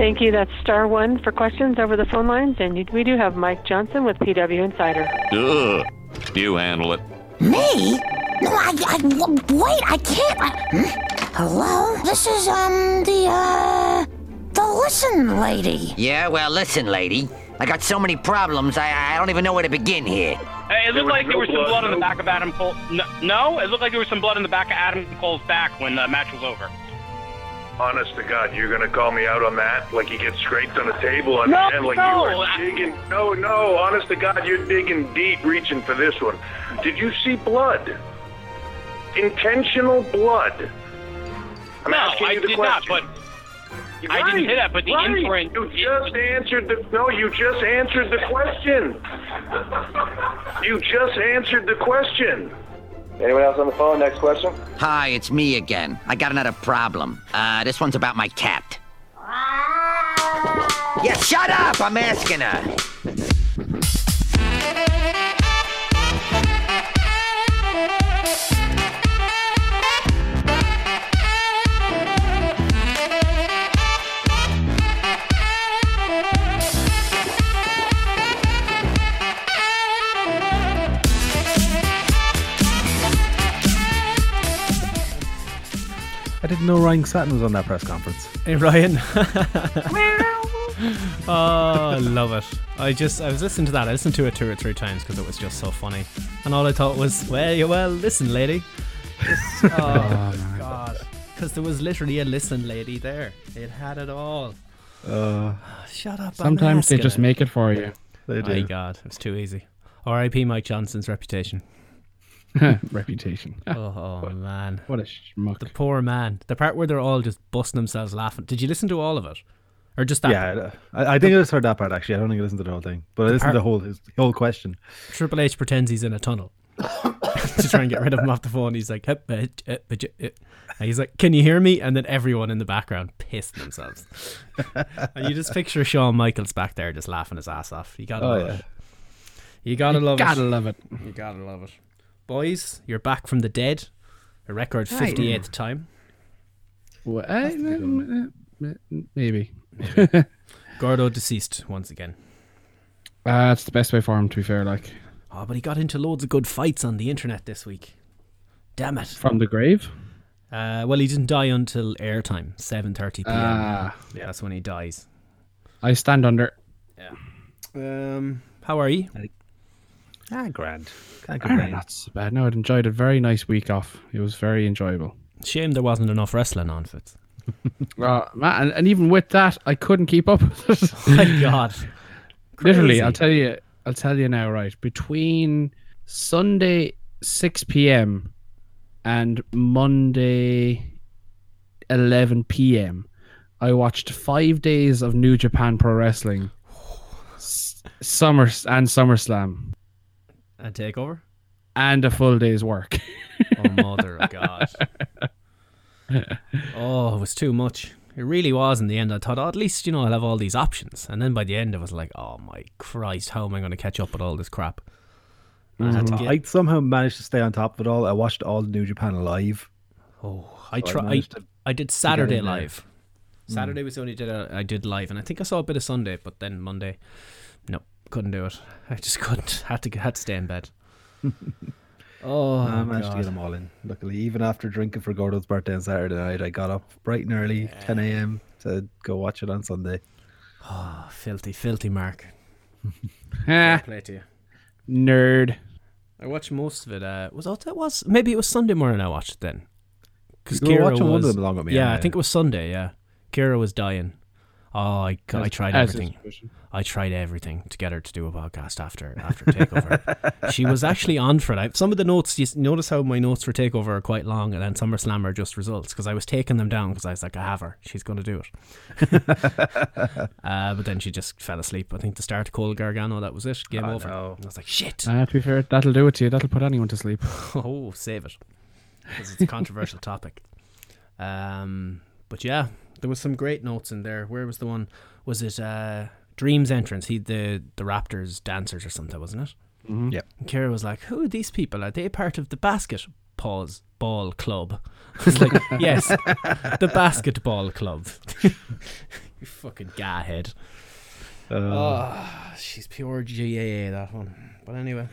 Thank you. That's star one for questions over the phone lines, and we do have Mike Johnson with PW Insider. Ugh. You handle it. Me? No, I, I, wait, I can't. I, hmm? Hello? This is, um, the, uh, the listen lady. Yeah, well, listen, lady. I got so many problems, I, I don't even know where to begin here. Hey, it looked was like there no was some blood, blood on the back of Adam Cole. No, no, it looked like there was some blood on the back of Adam Cole's back when the match was over. Honest to God, you're gonna call me out on that? Like you get scraped on a table on No, the end, like no, you were digging. No, no. Honest to God, you're digging deep, reaching for this one. Did you see blood? Intentional blood. I'm no, asking I you the did not. question. But I didn't hear that, but the right. imprint- You just answered the. No, you just answered the question. You just answered the question. Anyone else on the phone? Next question. Hi, it's me again. I got another problem. Uh, this one's about my cat. Yeah, shut up! I'm asking her. I didn't know Ryan Satin was on that press conference. Hey Ryan. oh, I love it. I just I was listening to that. I listened to it two or three times because it was just so funny. And all I thought was, well, you well, listen, lady. Just- oh, god. Because there was literally a listen lady there. It had it all. Uh, Shut up. Sometimes they just it. make it for you. they My do. god, it was too easy. R.I.P. Mike Johnson's reputation. Reputation. Oh, man. What a schmuck. The poor man. The part where they're all just busting themselves laughing. Did you listen to all of it? Or just that? Yeah, I, I think I just heard that part actually. I don't think I listened to the whole thing, but I listened part- to the whole his whole question. Triple H pretends he's in a tunnel to try and get rid of him off the phone. He's like, "Hup, uh, uh, uh, uh," and he's like, "Can you hear me?" And then everyone in the background pissed themselves. and you just picture Shawn Michaels back there just laughing his ass off. You gotta Oh, love yeah. it. You gotta love Gotta it. love it. You gotta love it. Boys, you're back from the dead. A record 58th time. Well, eh, mm, eh, maybe. Gordo deceased once again. Uh, that's the best way for him, to be fair. Like, Oh, but he got into loads of good fights on the internet this week. Damn it. from the grave. Uh, well, he didn't die until airtime, 7.30 p.m. Ah. yeah, that's when he dies. I stand under. Yeah. Um, how are you? Ah, grand. Can't Ah, complain. Not so bad. No, I'd enjoyed a very nice week off. It was very enjoyable. Shame there wasn't enough wrestling on Fitz. Uh, man, and, and even with that, I couldn't keep up. with it. My God. Literally, I'll tell you. I'll tell you now. Right between Sunday six p.m. and Monday eleven p.m., I watched five days of New Japan Pro Wrestling, S- Summer and SummerSlam, And takeover? and a full day's work. Oh, mother of God. oh, it was too much. It really was in the end. I thought, oh, at least, you know, I'll have all these options. And then by the end, it was like, oh my Christ, how am I going to catch up with all this crap? I had to mm-hmm. get, I somehow managed to stay on top of it all. I watched all the New Japan live. oh, I So I tried. I, to I did Saturday in there. live. Mm. Saturday was the only day I I did live, and I think I saw a bit of Sunday, but then Monday, no, couldn't do it. I just couldn't. Had to had to stay in bed. oh, I managed to get them all in. Luckily, even after drinking for Gordo's birthday on Saturday night, I got up bright and early, 10 a.m. to go watch it on Sunday. Oh, filthy, filthy Mark. Ah, Play to you. Nerd. I watched most of it. Uh, was that was maybe it was Sunday morning I watched it then. Because You were watching one of them along with me, Yeah, yeah, I think it was Sunday. Yeah, Kira was dying. Oh, I, I tried everything. I tried everything to get her to do a podcast after after Takeover. she was actually on for it. I, some of the notes, you notice how my notes for Takeover are quite long, and then SummerSlam are just results because I was taking them down because I was like, I have her. She's going to do it. uh, but then she just fell asleep. I think the start of Cole Gargano, that was it. Game Oh, over. no. I was like, shit. Ah, to be fair, that'll do it to you. That'll put anyone to sleep. oh, save it. Because it's a controversial topic. Um, but yeah, there was some great notes in there. Where was the one? Was it uh, Dream's entrance? He the the Raptors dancers or something, wasn't it? Mhm. Yep. And Kira was like, "Who are these people? Are they part of the basket pause ball club?" I was like, "Yes, the basketball club." You fucking gahhead. Uh, Oh, she's pure GAA that one. But anyway,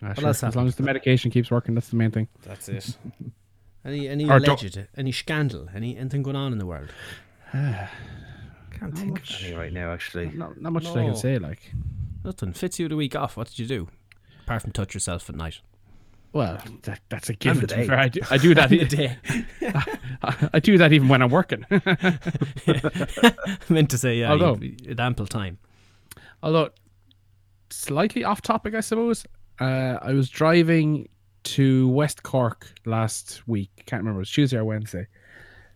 What sure. As long as the medication keeps working, that's the main thing. that's it. Any any Or don't- alleged, any scandal, any anything going on in the world? can't think of any right now, actually. Not, not much that I can say. Like, Nothing. Fits you the week off. What did you do? Apart from touch yourself at night. well, that, that's a given. the to be day. fair. I do, I do that. The day. I, I do that even when I'm working. I meant to say, yeah, Although- you ample time. Although slightly off topic, I suppose. Uh, I was driving to West Cork last week. Can't remember. It was Tuesday or Wednesday.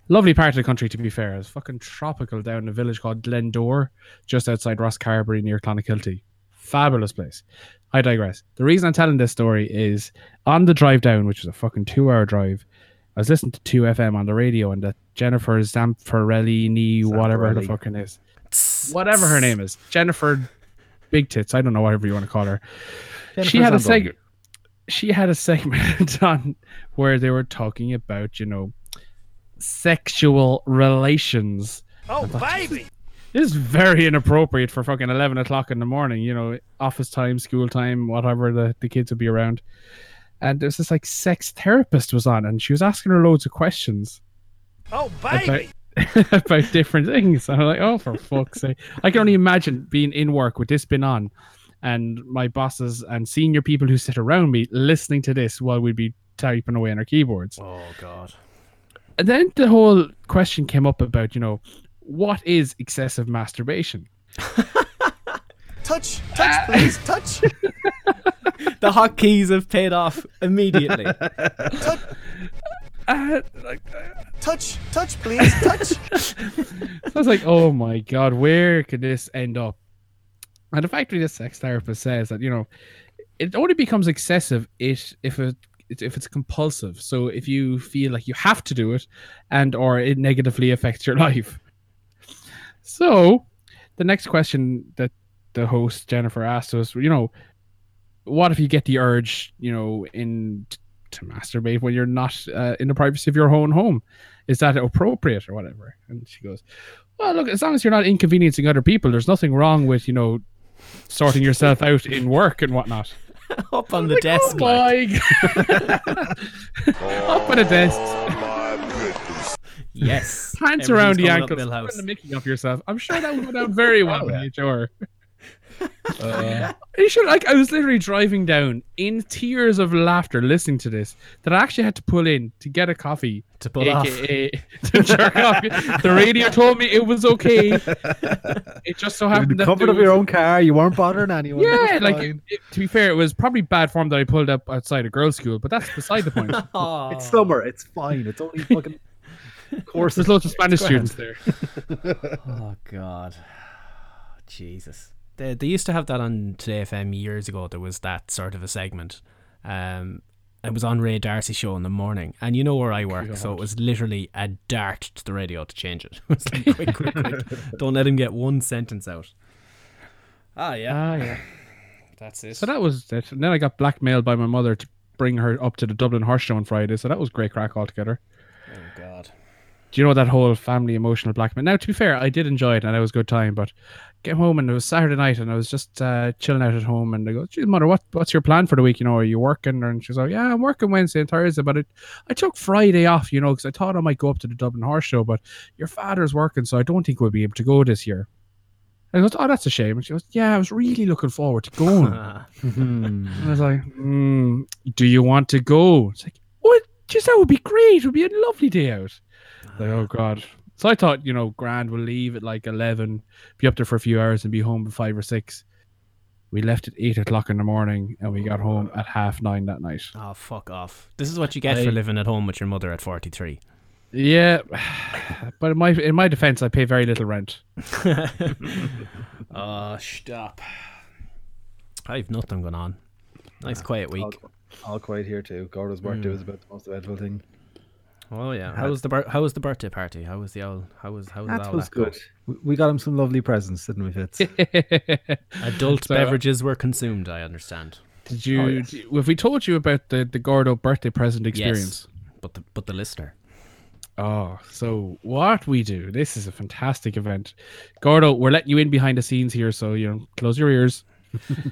Lovely part of the country, to be fair. It was fucking tropical down in a village called Glandore, just outside Rosscarbery near Clonakilty. Fabulous place. I digress. The reason I'm telling this story is on the drive down, which was a fucking two hour drive, I was listening to 2FM on the radio and that Jennifer Zamparelli, whatever the fucking is. Whatever her name is. Jennifer Big Tits. I don't know whatever you want to call her. she Jennifer had a segment. She had a segment on where they were talking about, you know, sexual relations. Oh, baby! This is very inappropriate for fucking eleven o'clock in the morning. You know, office time, school time, whatever the the kids would be around. And there's this like sex therapist was on, and she was asking her loads of questions Oh, about, about different things. And I'm like, oh, for fuck's sake. I can only imagine being in work with this been on and my bosses and senior people who sit around me listening to this while we'd be typing away on our keyboards. Oh God. And then the whole question came up about, you know, what is excessive masturbation? Touch, touch, please, touch. The hotkeys have paid off immediately. Uh, like, touch, touch, please, touch. so I was like, oh my God, where could this end up? And the fact this sex therapist says that, you know, it only becomes excessive it, if it if it's compulsive. So if you feel like you have to do it and or it negatively affects your life. So the next question that the host Jennifer asked was, you know, what if you get the urge, you know, in to masturbate when you're not uh, in the privacy of your own home? Is that appropriate or whatever? And she goes, well, look, as long as you're not inconveniencing other people, there's nothing wrong with, you know, sorting yourself out in work and whatnot. Oh oh up on the desk. Oh like. Up on a desk. Yes. Pants Everything's around the coming ankles. Millhouse. Putting the Mickey up yourself. I'm sure that would go down very well in HR. Uh, you should like I was literally driving down in tears of laughter listening to this that I actually had to pull in to get a coffee To pull off. AKA to jerk off. The radio told me it was okay. It just so In happened the that comfort of your own car, you weren't bothering anyone. Yeah, like fine. it- to be fair, it was probably bad form that I pulled up outside a girls' school, but that's beside the point. it's summer. It's fine. It's only fucking Of course. There's loads of Spanish students there. Oh God. Jesus. They, they used to have that on Today FM years ago. There was that sort of a segment. Um, it was on Ray D'Arcy's show in the morning, and you know where I work, so it was literally a dart to the radio to change it. It was like quick, quick, quick. Don't let him get one sentence out. Ah, yeah, Ah, yeah. that's it. So that was it. And then I got blackmailed by my mother to bring her up to the Dublin Horse Show on Friday. So that was great crack altogether. oh God. Do you know that whole family emotional blackmail? Now, to be fair, I did enjoy it and it was a good time. But came home and it was Saturday night and I was just uh, chilling out at home. And I go, "Geez, mother, what what's your plan for the week? You know, are you working?" And she's like, "Yeah, I'm working Wednesday and Thursday, but it, I took Friday off. You know, because I thought I might go up to the Dublin Horse Show, but your father's working, so I don't think we'll be able to go this year." I goes, "Oh, that's a shame." And she goes, "Yeah, I was really looking forward to going." And I was like, mm, "Do you want to go?" It's like, "What? Just that would be great. It would be a lovely day out." Like, oh god. So I thought, you know, Grand will leave at like eleven, be up there for a few hours, and be home at five or six. We left at eight o'clock in the morning, and we got home at half nine that night. oh, fuck off. This is what you get I- for living at home with your mother at 43. Yeah, but in my in my defense, I pay very little rent. Oh, stop. I've nothing going on. Nice quiet week. All, all quiet here too. Gordo's birthday hmm. was about the most eventful thing. Oh yeah. How was the bir- how was the birthday party? How was the owl? How was how was That all was that go? good. We- We got him some lovely presents, didn't we, Fitz? Adult So- uh, beverages were consumed. I understand. Did oh, you? Oh, yes. Have we told you about the the Gordo birthday present experience? Yes, but the but the listener. Oh, so what we do? This is a fantastic event. Gordo, we're letting you in behind the scenes here, so you know, close your ears.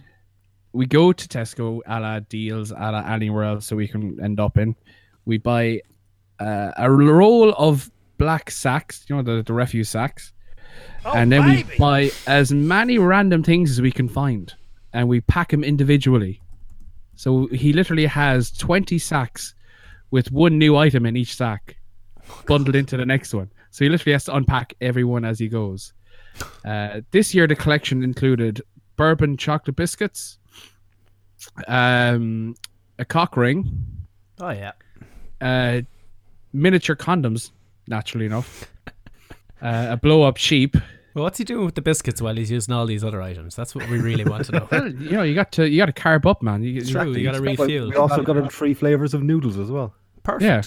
we go to Tesco, a la deals, a la anywhere else, so we can end up in. We buy uh, a roll of black sacks, you know, the, the refuse sacks, and then we buy as many random things as we can find, and we pack them individually. So he literally has twenty sacks with one new item in each sack bundled into the next one. So he literally has to unpack everyone as he goes. Uh, this year, the collection included bourbon chocolate biscuits, um, a cock ring, Oh yeah. uh, miniature condoms, naturally enough, uh, a blow up sheep. Well, what's he doing with the biscuits while he's using all these other items? That's what we really want to know. Well, you know, you got to you got to carb up, man. You, true. You got to refuel. We also got him three flavors of noodles as well. Perfect. Yeah.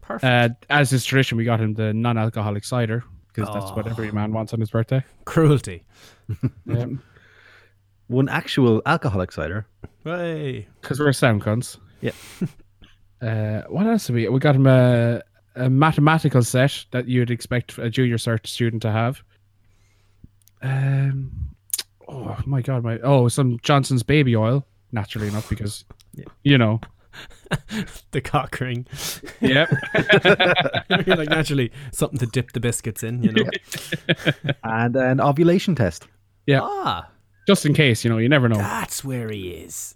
Perfect. Uh, as is tradition, we got him the non-alcoholic cider because that's what Oh. every man wants on his birthday. Cruelty. Um, One actual alcoholic cider. Hey. because we're sound cunts. Yeah. Uh, what else did we? We got him a, a mathematical set that you'd expect a junior cert student to have. Um, oh my god, my oh some Johnson's baby oil, naturally enough because you know. the cock ring. Yep. Like naturally something to dip the biscuits in, you know. and an ovulation test. Yeah. Ah, Just in case, you know, you never know. that's where he is.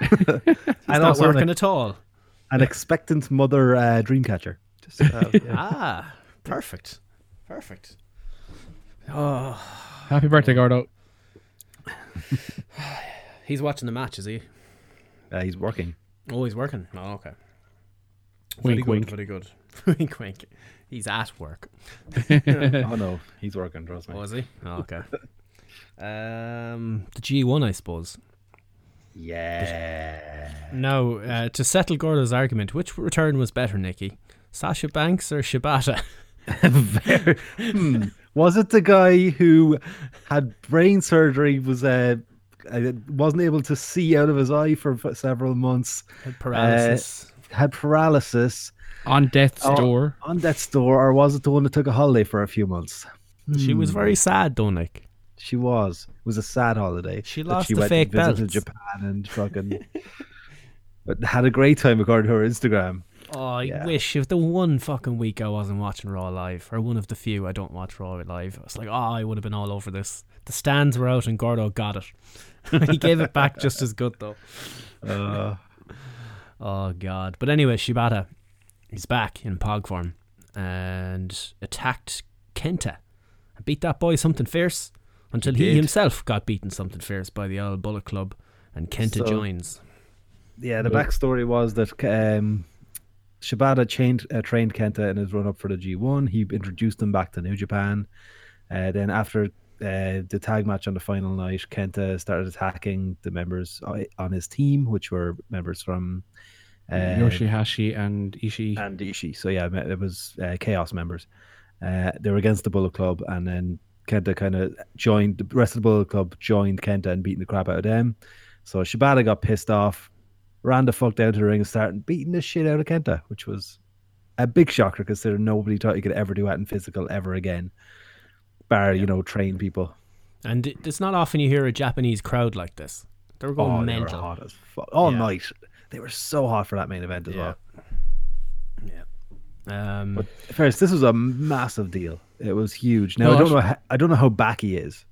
and He's not working an, at all. An expectant mother uh, dream catcher. Just, uh, yeah. Ah, perfect. Perfect. Oh, Happy birthday, Gordo. he's watching the match, is he? Uh, he's working. Oh, he's working. Oh, okay. Wink, very good, wink. Very good. wink, wink. He's at work. oh no, he's working. Trust me. Was he? Oh, okay. um, the G1, I suppose. Yeah. Now, uh, to settle Gordo's argument, which return was better, Nikki? Sasha Banks or Shibata? Very- hmm. Was it the guy who had brain surgery? Was uh, uh, wasn't able to see out of his eye for several months. Had paralysis. Uh, had paralysis On death's Oh. door. on death's door, or was it the one that took a holiday for a few months? she was Hmm. very sad, though, Nick. She was. It was a sad holiday. She lost she the went fake belt. visited belts. Japan and fucking. but had a great time according to her Instagram. Oh, I Yeah. wish if the one fucking week I wasn't watching Raw live, or one of the few I don't watch Raw live, I was like, oh, I would have been all over this. The stands were out and Gordo got it. he gave it back just as good though. Uh, Oh god. But anyway, Shibata, he's back in Pog form and attacked Kenta. And beat that boy something fierce until he, did. himself got beaten something fierce by the old Bullet Club and Kenta So- joins. Yeah, the backstory was that um, Shibata chained, uh, trained Kenta in his run up for the G1. He introduced him back to New Japan. Uh, then after uh, the tag match on the final night, Kenta started attacking the members on his team, which were members from uh, Yoshihashi and Ishii. and Ishii. So yeah, it was uh, Chaos members. Uh, they were against the Bullet Club, and then Kenta kind of joined. The rest of the Bullet Club joined Kenta and beating the crap out of them. So Shibata got pissed off, ran the fuck down to the ring and started beating the shit out of Kenta, which was a big shocker considering nobody thought he could ever do that in physical ever again, bar you know train people. And it's not often you hear a Japanese crowd like this. They were going oh, they were mental. hot as fuck all Yeah. night. They were so hot for that main event as Yeah. well. Yeah. Um, But first, this was a massive deal. It was huge. Now No, I don't know. How, I don't know how back he is.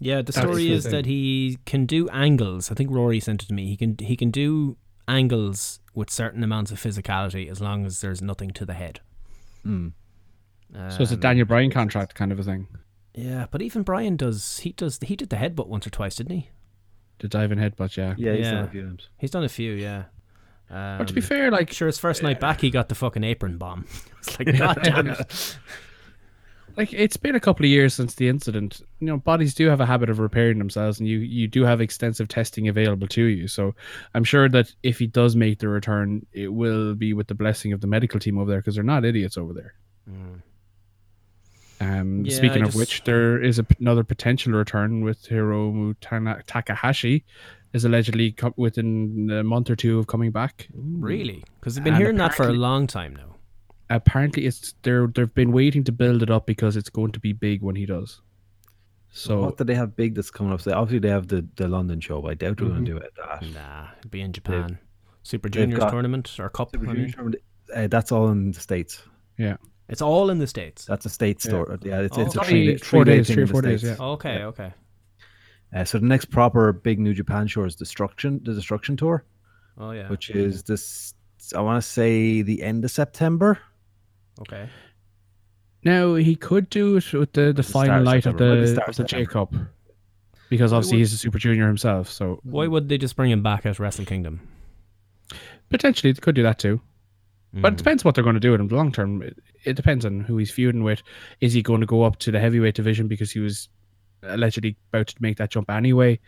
yeah, the story the is thing. that he can do angles. I think Rory sent it to me. He can he can do angles with certain amounts of physicality as long as there's nothing to the head. Mm. So it's a Um, Daniel Bryan contract kind of a thing. Yeah, but even Bryan does. He does. He did the headbutt once or twice, didn't he? The diving headbutt, yeah. Yeah, he's done a few times. He's done a few. Yeah. Um, But to be fair, like sure, his first night back, he got the fucking apron bomb. It's like, god damn it. Like it's been a couple of years since the incident. You know, bodies do have a habit of repairing themselves, and you you do have extensive testing available to you. So I'm sure that if he does make the return, it will be with the blessing of the medical team over there because they're not idiots over there. Um, Yeah, speaking I of just- which, there is a, another potential return with Hiromu Tana- Takahashi, is allegedly co- within a month or two of coming back. Really? Because they've been And hearing that for a long time now. Apparently it's they're they've been waiting to build it up because it's going to be big when he does. So what do they have big that's coming up? So obviously they have the, the London show, but I doubt they're Mhm. going to do it. at That. Nah, it'd be in Japan. Super they've Juniors tournament or cup. Super I mean. Tournament, uh, that's all in the states. yeah, It's all in the states. That's a state Yeah. store. Yeah, it's, Oh, it's a okay. three, Three- three four day days, three or four days, States. yeah. Okay, okay. Uh, so the next proper big New Japan show is Destruction, the Destruction Tour, Oh yeah. which is this. I want to say the end of September. Okay. now he could do it with the the start final of night of September, might be the, start of the of J September. Cup, because obviously he's a Super Junior himself. So Why would they just bring him back at Wrestle Kingdom? potentially they could do that too. But Hmm. it depends what they're going to do in the long term. It, it depends on who he's feuding with. Is he going to go up to the heavyweight division because he was allegedly about to make that jump anyway?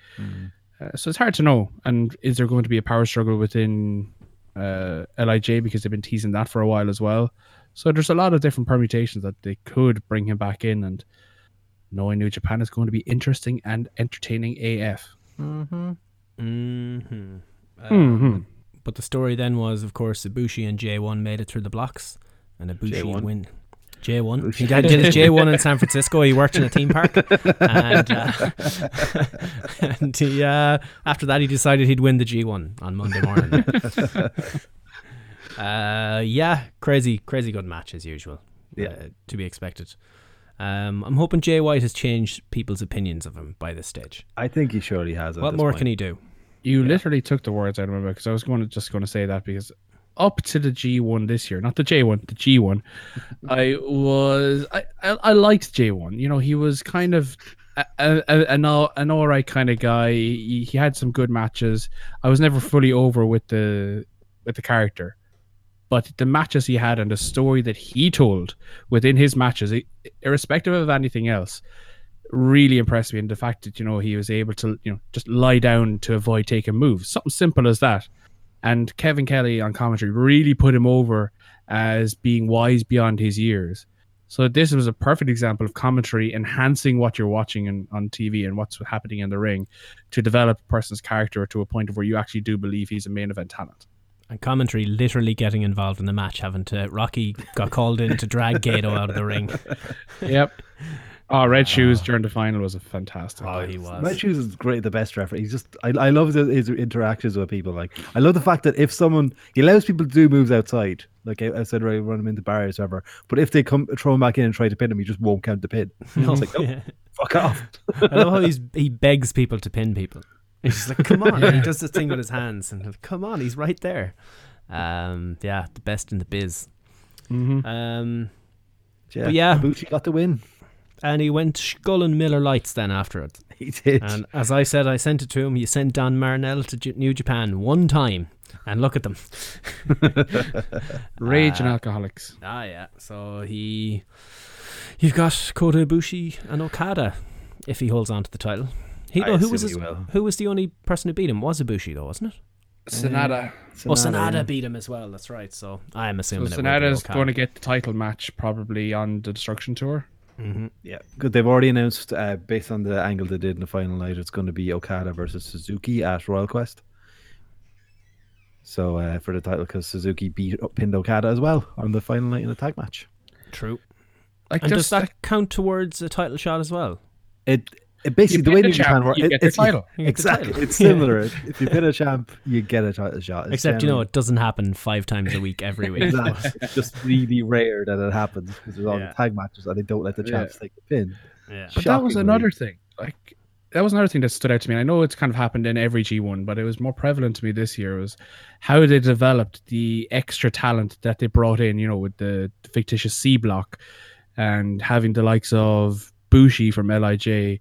Uh, so it's hard to know. And is there going to be a power struggle within uh, Lij because they've been teasing that for a while as well? So there's a lot of different permutations that they could bring him back in. And knowing New Japan is going to be interesting and entertaining AF. Mm-hmm. Mm-hmm. Mhm. But the story then was, of course, Ibushi and J1 made it through the blocks, and Ibushi J1? win. J1. He did did his J1 in San Francisco. He worked in a theme park, and, uh, and he, uh, after that, he decided he'd win the G1 on Monday morning. uh, yeah, crazy, crazy good match as usual. Yeah. uh, to be expected. Um, I'm hoping Jay White has changed people's opinions of him by this stage. I think he surely has. What more point. can he do? You literally took the words out of my mouth because I was going to just going to say that because up to the G1 this year, not the J1, the G1, I was I, I I liked J1. You know, he was kind of a, a, a- an all an all right kind of guy. He, he had some good matches. I was never fully over with the with the character. But the matches he had and the story that he told within his matches, irrespective of anything else, really impressed me. And the fact that you know he was able to you know just lie down to avoid taking moves, something simple as that. And Kevin Kelly on commentary really put him over as being wise beyond his years. So this was a perfect example of commentary enhancing what you're watching in, on TV and what's happening in the ring to develop a person's character to a point of where you actually do believe he's a main event talent. And commentary literally getting involved in the match, having to Rocky got called in to drag Gedo out of the ring. Yep. Oh, Red uh, Shoes during the final was a fantastic. Oh, he was. Red Shoes is great, the best referee. He's just, I, I love his, his interactions with people. Like, I love the fact that if someone, he allows people to do moves outside, like I said, right, run them into barriers, or whatever. But if they come, throw him back in and try to pin him, he just won't count the pin. it's like, nope, Yeah. fuck off. I love how he's, he begs people to pin people. He's just like, come on. And he does this thing with his hands. And like, come on, he's right there. Um, yeah, the best in the biz. Mm-hmm. Um, Yeah, But yeah. Got the win. and he went sculling Miller Lights then after it. He did. And as I said, I sent it to him. You sent Don Marnell to J- New Japan one time. And look at them. Rage and Uh, alcoholics. Ah, yeah. So he, you've got Kota Ibushi and Okada if he holds on to the title. He, I no, who was his, he will. who was the only person who beat him? Was Ibushi though, wasn't it? Sanada. oh, Sanada yeah. beat him as well. That's right. So I'm assuming it Sanada's will be going to get the title match probably on the Destruction Tour. hmm Yeah, good. They've already announced, uh, based on the angle they did in the final night, it's going to be Okada versus Suzuki at Royal Quest. So uh, for the title, because Suzuki beat up pinned Okada as well on the final night in the tag match. True. Like And does just that count towards a title shot as well? It, it basically You the pin way the New Japan champ, works, you it, get the it's title. You get the exactly. title. It's similar. if you pin a champ, you get a title shot. It's Except you know it doesn't happen five times a week every week. Exactly. it's just really rare that it happens because there's all Yeah. the tag matches and they don't let the Yeah. champs take the pin. yeah. But that was another thing. Like that was another thing that stood out to me. And I know it's kind of happened in every G1, but it was more prevalent to me this year was how they developed the extra talent that they brought in, you know, with the, the fictitious C block and having the likes of Bushi from LIJ,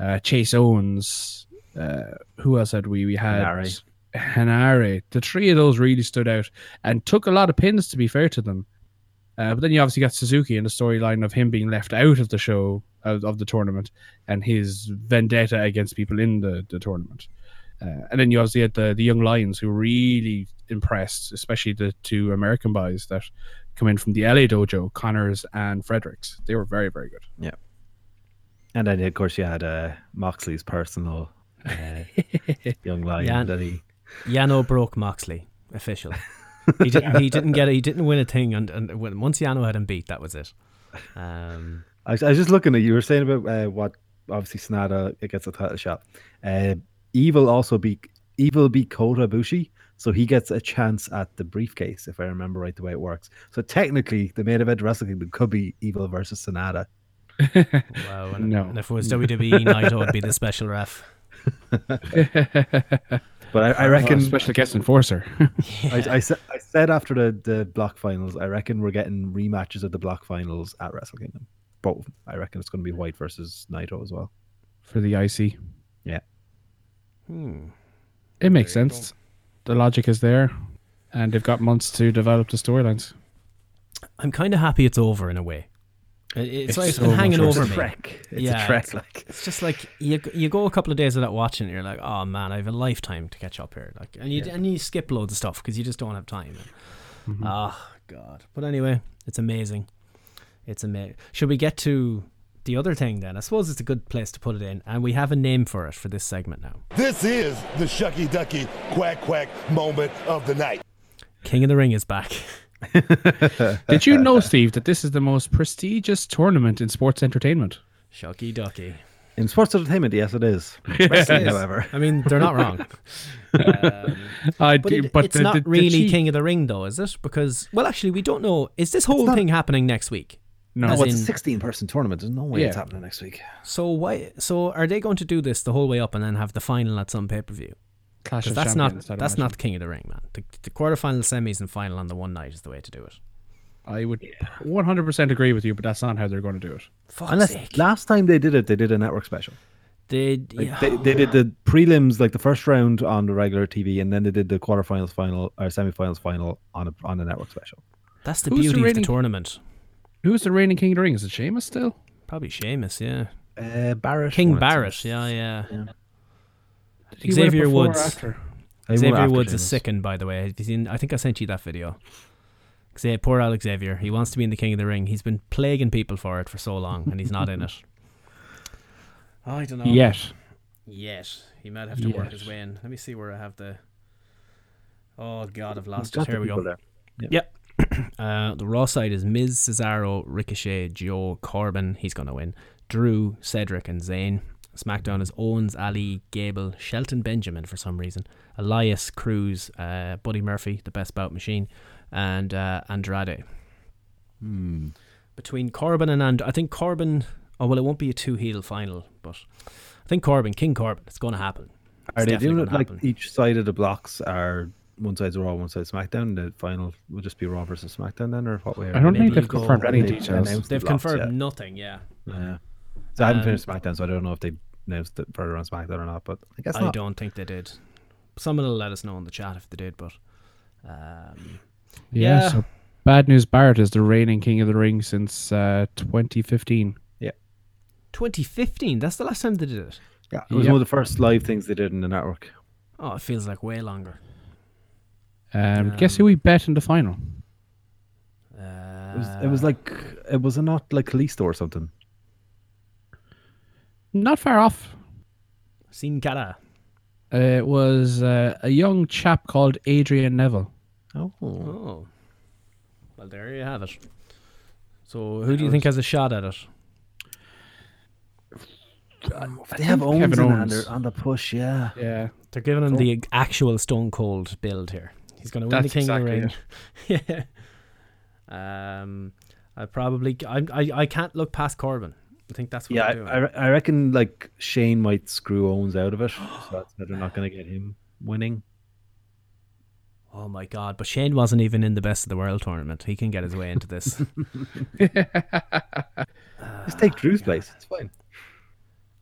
uh, Chase Owens, uh, who else had we? We had Hanare. Hanare. The three of those really stood out and took a lot of pins to be fair to them. Uh, but then you obviously got Suzuki and the storyline of him being left out of the show of, of the tournament and his vendetta against people in the, the tournament. Uh, and then you obviously had the, the young lions who really impressed, especially the two American boys that come in from the LA dojo, Connors and Fredericks. They were very, very good. And then of course you had uh, Moxley's personal uh, young lion Yeah. that he Yano broke Moxley. Official. he didn't. He didn't get. it. He didn't win a thing, and, and when, once Yano had him beat, that was it. Um, I, was- I was just looking at you were saying about uh, what obviously Sanada gets a title shot. Uh, Evil also beat Evil beat Kota Bushi, so he gets a chance at the briefcase if I remember right the way it works. So technically, the main event wrestling could be Evil versus Sanada. Wow. And, No. and if it was WWE, Naito would be the special ref. But I, I Oh, reckon special guest enforcer. I, I, said, I said after the, the block finals, I reckon we're getting rematches of the block finals at Wrestle Kingdom. Both. I reckon it's going to be White versus Naito as well. for the IC. Yeah. Hmm. It makes sense. The logic is there, and they've got months to develop the storylines. I'm kind of happy it's over in a way. It- It's, It's like it's so been hanging worse. over It's a me. trek. It's a yeah, trek, It's, like. it's just like you you go a couple of days without watching it, you're like, oh man, I have a lifetime to catch up here. Like, and you and you skip loads of stuff because you just don't have time. Mm-hmm. Ah, God. But anyway, it's amazing. It's amazing. Should we get to the other thing then? I suppose it's a good place to put it in, and we have a name for it for this segment now. This is the Shucky Ducky Quack Quack moment of the night. King of the Ring is back. Did you know, Steve, that this is the most prestigious tournament in sports entertainment? Shucky Ducky. In sports entertainment, yes, it is. Wrestling, however. I mean, they're not wrong. Um, I but do, it- but it's the- not the- the really chief- King of the Ring, though, is it? Because well, actually, we don't know. Is this whole not- thing happening next week? No. No, As it's a 16 person tournament. There's no way it's happening next week. So why? So are they going to do this the whole way up and then have the final at some pay per view? Clash of that's not Champions, I'd that's imagine. not King of the Ring, man. The, the quarterfinal, semis, and final on the one night is the way to do it. I would 100% agree with you, but that's not how they're going to do it. Fuck's Unless sake. last time they did it, they did a network special. They, Like, yeah. they, they did the prelims, like the first round on the regular TV, and then they did the quarterfinals final or semifinals final on a on a network special. that's the Who's the beauty of the reigning- tournament. Who's the reigning King of the Ring? Is it Sheamus still? Probably Sheamus, yeah. Uh, Barrett, King won Barrett, since- yeah, yeah. Did he win it Xavier or Woods. after? He won it Xavier after Woods is sickened, by the way. He's in, I think I sent you that video. Xa- poor Alex Xavier. He wants to be in the King of the Ring. He's been plaguing people for it for so long, and he's not in it. I don't know. Yet. Yet. He might have to work his way in. Let me see where I have the. Oh, God, I've lost it. Here we go. there. Yep. uh, the Raw side is Miz, Cesaro, Ricochet, Joe, Corbin. He's going to win. Drew, Cedric, and Zayn. SmackDown is Owens, Ali, Gable, Shelton Benjamin for some reason, Elias, Crews, uh, Buddy Murphy, the best bout machine, and uh, Andrade. Hmm. Between Corbin and And, I think Corbin. Oh well, it won't be a two heel final, but I think Corbin, King Corbin, it's going to happen. Are they doing it like happen. each side of the blocks are one side's Raw, one side's SmackDown? The final will just be Raw versus SmackDown then, or what way? I don't they think doing they've confirmed any details. announced the They've blocks confirmed yet. nothing. Yeah, Yeah. So I haven't Um, finished SmackDown, so I don't know if they announced it further on SmackDown or not. But I guess I not. don't think they did. Someone will let us know in the chat if they did, but um, Yeah, Yeah. So bad news. Barrett is the reigning King of the Ring since uh, 2015. 2015. That's the last time they did it. Yeah, it was Yep. one of the first live things they did in the network. Oh, it feels like way longer. Um, guess who we bet in the final? Uh, It was, it was like it was not like Kalisto or something. Not far off. Sin Cara. Uh, it was uh, a young chap called Adrian Neville. Oh, Oh, well, there you have it. So, who do you think has a shot at it? they have Owens, Kevin Owens. and they're on the push. Yeah, Yeah. They're giving him the actual Stone Cold build here. He's going to win That's the King exactly of the Ring. yeah. Um, I probably I, I I can't look past Corbin. I think that's what yeah. I. I I reckon like Shane might screw Owens out of it, so that's they're not going to get him winning. Oh my god! But Shane wasn't even in the best of the world tournament. He can get his way into this. Just take Drew's place. It's fine.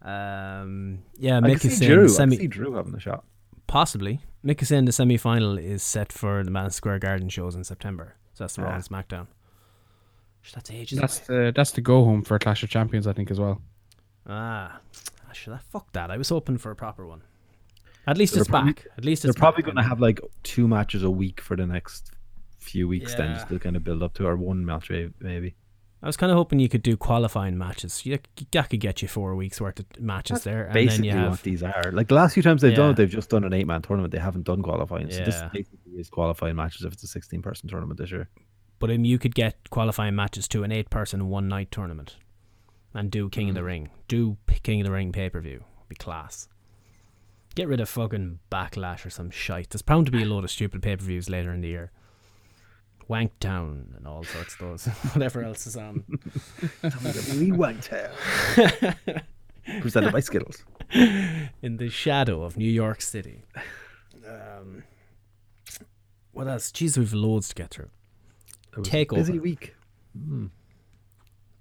um, yeah, I Mick is see saying Drew. I see Drew having a shot. possibly. Mick is saying the semi final is set for the Madison Square Garden shows in September. So that's the Raw Ah. and SmackDown. Sh, That's ages. That's away. the that's the go home for Clash of Champions, I think, as well. Ah, should I fuck that? I was hoping for a proper one. At least They're it's probably- back. At least They're it's probably going to have like two matches a week for the next few weeks, then just to kind of build up to, or one match maybe. I was kind of hoping you could do qualifying matches. You, that could get you four weeks worth of matches there, and then Basically, you what these are like the last few times they've done it, they've just done an eight-man tournament. They haven't done qualifying, so this basically is qualifying matches if it's a 16 person tournament this year. But um, you could get qualifying matches to an eight person one night tournament and do King of the Ring. Do King of the Ring pay per view. It'd be class. Get rid of fucking Backlash or some shite. There's bound to be a load of stupid pay per views later in the year. Wank Town and all sorts of those. Whatever else is on. WWE Wanktown. Presented by Skittles. in the shadow of New York City. Um, what else? Jeez, we've loads to get through. It was a Takeover. busy week. Mm.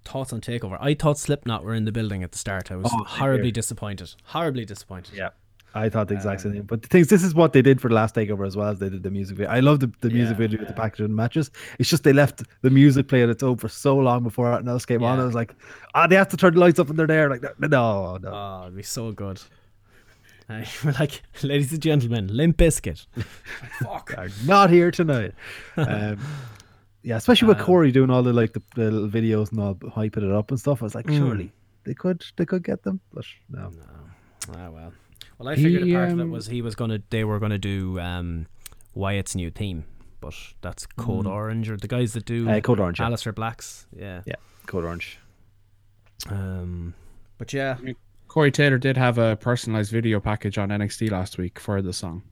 Thoughts on Takeover? I thought Slipknot were in the building at the start. I was Oh, horribly disappointed. Horribly disappointed. Yeah. I thought the exact same thing. But the things, this is what they did for the last takeover as well as they did the music video. I love the, the music video with the package and matches. It's just they left the music play on its own for so long before anything else came on. I was like, ah, they have to turn the lights up and they're there. Like, no, no. Oh, it'd be so good. Uh, we're like, ladies and gentlemen, Limp Bizkit. Fuck. are not here tonight. Um, yeah, especially with Um, Corey doing all the like the, the little videos and all hyping it up and stuff. I was like, Mm. surely they could they could get them, but no. Ah, well. Well, I figured He, a part of it um, was he was gonna, they were gonna do um, Wyatt's new theme, but that's Code Mm. Orange or the guys that do Uh, Code Orange, yeah. Aleister Blacks. Yeah. Yeah, Code Orange. Um, but yeah, Corey Taylor did have a personalized video package on NXT last week for the song.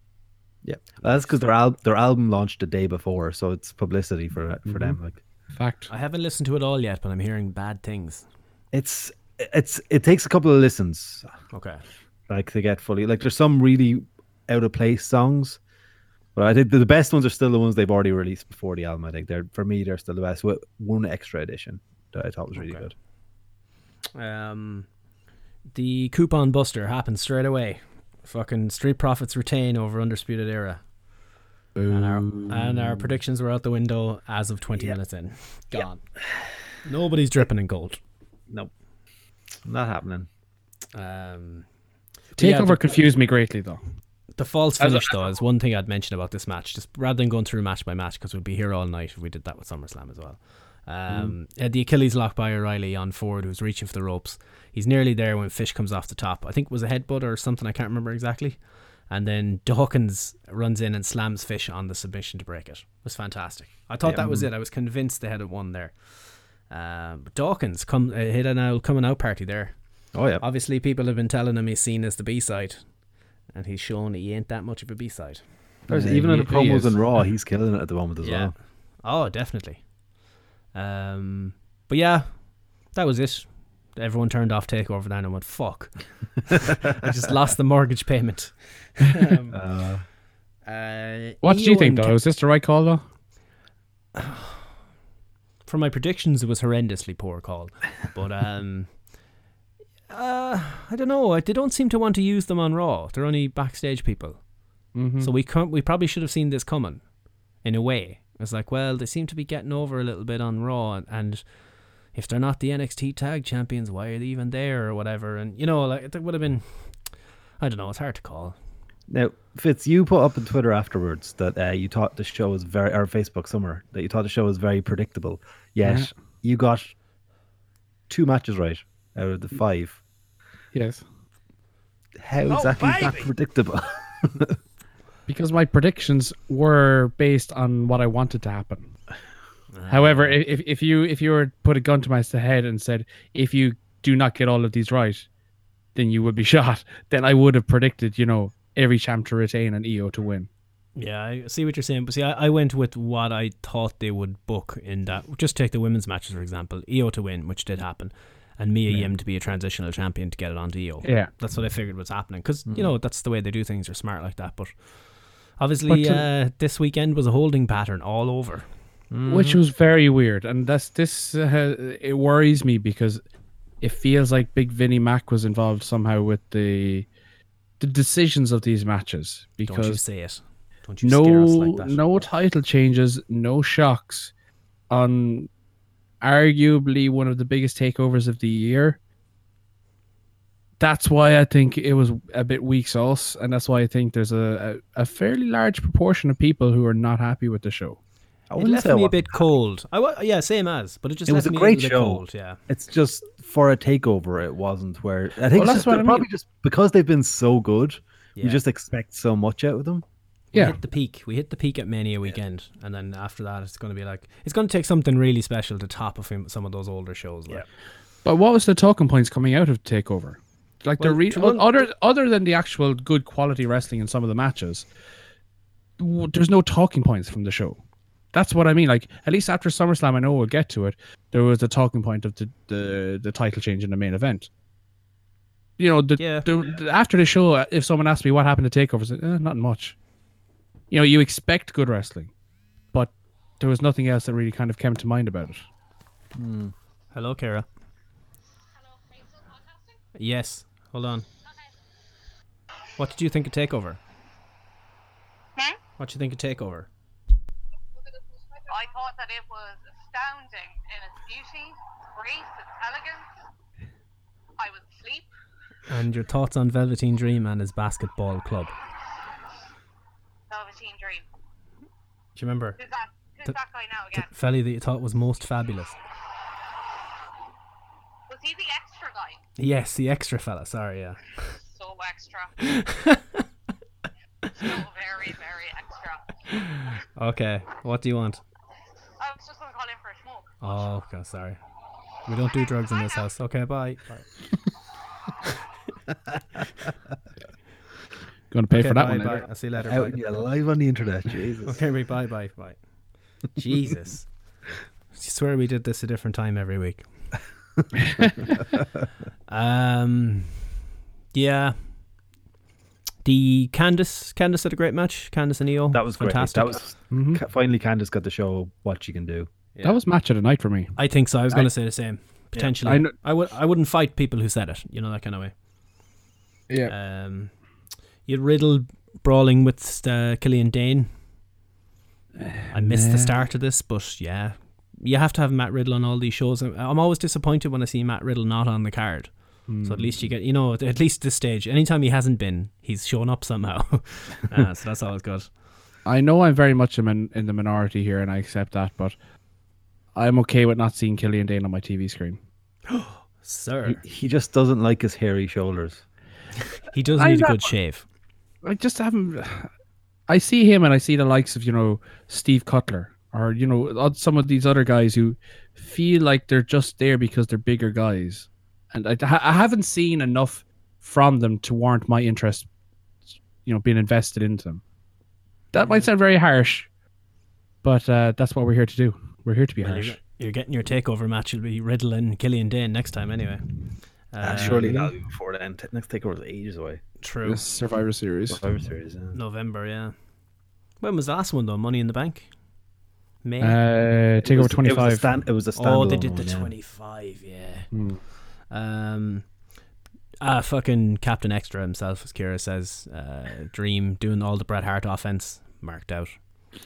Yeah, that's because their al- their album launched the day before, so it's publicity for for them. Like Fact. I haven't listened to it all yet, but I'm hearing bad things. it's it's it takes a couple of listens Okay. like to get fully like there's some really out of place songs but i think the the best ones are still the ones they've already released before the album i think they're for me they're still the best with one extra edition that i thought was really Okay. good Um, the coupon buster happened straight away. Fucking Street Profits retain over Undisputed Era. And our, and our predictions were out the window as of 20 minutes in. Gone. Nobody's dripping in gold. nope not happening Um, but yeah, Takeover the- confused me greatly though. The false As finish, though, is one thing I'd mention about this match. Just rather than going through match by match, because we'd be here all night if we did that with SummerSlam as well. Um, had the Achilles lock by O'Reilly on Ford, who's reaching for the ropes. He's nearly there when Fish comes off the top. I think it was a headbutt or something. I can't remember exactly. And then Dawkins runs in and slams Fish on the submission to break it. It was fantastic. I thought Yeah. that was it. I was convinced they had it won there. Um, Dawkins come uh, hit an old coming out party there. oh yeah Obviously, people have been telling him he's seen as the B side, and he's shown he ain't that much of a B side. Even in he- the promos and raw he's killing it at the moment as well Oh, definitely. Um, but yeah, that was it. Everyone turned off Takeover then and went, "Fuck!" I just lost the mortgage payment. um, uh, uh, What did you think and though? Was this the right call though? for my predictions, it was horrendously poor call. But um, uh, I don't know. They don't seem to want to use them on Raw. They're only backstage people, Mm-hmm. so we can't. We probably should have seen this coming, in a way. It's like, well, they seem to be getting over a little bit on Raw, and, and if they're not the NXT Tag Champions, why are they even there or whatever? And you know, like it would have been. I don't know. It's hard to call. now fitz you put up on twitter afterwards that uh, you thought the show was very or facebook somewhere that you thought the show was very predictable yet Yeah. you got two matches right out of the five Yes. how exactly is that predictable Because my predictions were based on what I wanted to happen. However, if if you if you were put a gun to my head and said if you do not get all of these right, then you would be shot. Then I would have predicted, you know, every champ to retain and Io to win. Yeah, I see what you're saying, but see, I, I went with what I thought they would book in that. Just take the women's matches for example. Io to win, which did happen, and Mia Yim to be a transitional champion to get it onto Io. Yeah. that's what I figured was happening because you know that's the way they do things. They're smart like that, but obviously But to- uh, this weekend was a holding pattern all over. Which was very weird. And that's this uh, it worries me because it feels like Big Vinnie Mac was involved somehow with the the decisions of these matches Don't you because say it? Don't you scare us no like that? no title changes, no shocks on arguably one of the biggest takeovers of the year. That's why I think it was a bit weak sauce, and that's why I think there's a, a, a fairly large proportion of people who are not happy with the show. I It left say me a bit cold. I wa- yeah, same as, but it just it was left a me great little bit show. Cold, yeah, It's just for a takeover, it wasn't where I think Well, that's just, what I probably just because they've been so good, Yeah. you just expect so much out of them. We Yeah. hit the peak. We hit the peak at Mania weekend, and then after that, it's going to be like it's going to take something really special to top of him, some of those older shows. Like. But what was the talking points coming out of Takeover? Like the re- to one- other other than the actual good quality wrestling in some of the matches, w- there's no talking points from the show. That's what I mean. Like at least after SummerSlam, I know we'll get to it. There was a talking point of the the, the title change in the main event. You know, the, the, the- after the show, if someone asked me what happened to takeovers, eh, not much. You know, you expect good wrestling, but there was nothing else that really kind of came to mind about it. Hello, Kara. Yes. Hold on. What did you think of Takeover? What do you think of Takeover? That it was astounding in its beauty, grace, its elegance. I was asleep. And your thoughts on Velveteen Dream and his basketball club? Velveteen Dream. Do you remember Who's that? Who's The- that guy now the again? felly that you thought was most fabulous? Was he the extra guy? Yes, the extra fella. Sorry, yeah. So extra. so very, very extra. Okay, what do you want? I was just gonna call in for a smoke. Oh, okay, sorry. We don't do drugs in this house. Okay, bye. Going to pay Okay, for that bye, one bye. later. I'll see you later. Out bye. yeah, live on the internet. Jesus. Okay, right, bye, bye, bye. Jesus. I swear we did this a different time every week. um, yeah. The Candice, Candice had a great match. Candice and Io. That was fantastic. Great. That was Ca- finally Candice got to show what she can do. That was match of the night for me. I think so. I was going to say the same. Potentially, I kn- I would. I wouldn't fight people who said it. You know that kind of way. Yeah. Um, you had Riddle brawling with uh, Killian Dain. I missed the start of this, but yeah, you have to have Matt Riddle on all these shows. I'm- I'm always disappointed when I see Matt Riddle not on the card. So at least you get, you know, at least this stage, anytime he hasn't been, he's shown up somehow. uh, so that's always good. I know I'm very much in, in the minority here, and I accept that, but I'm okay with not seeing Killian Dain on my TV screen. Sir, He, he just doesn't like his hairy shoulders. he does I'm need a not- good shave. I just haven't. I see him, and I see the likes of you know Steve Cutler, or you know some of these other guys who feel like they're just there because they're bigger guys, and I, I haven't seen enough from them to warrant my interest. You know, being invested into them. That might sound very harsh, but uh, that's what we're here to do. We're here to be Well, harsh. you're, you're getting your takeover match. It'll be Riddle and Killian Dain next time, anyway. Uh, surely Um, that'll be before then. T- Next takeover is ages away. True. This Survivor Series. Survivor Series. Yeah. November, yeah. When was the last one though? Money in the Bank. May. Uh, It take over was- It was a, five. stand, it was a oh, they did the one, yeah. twenty-five. Yeah. Hmm. Um. Ah, fucking Captain Extra himself, as Kira says. Uh, Dream doing all the Bret Hart offense marked out.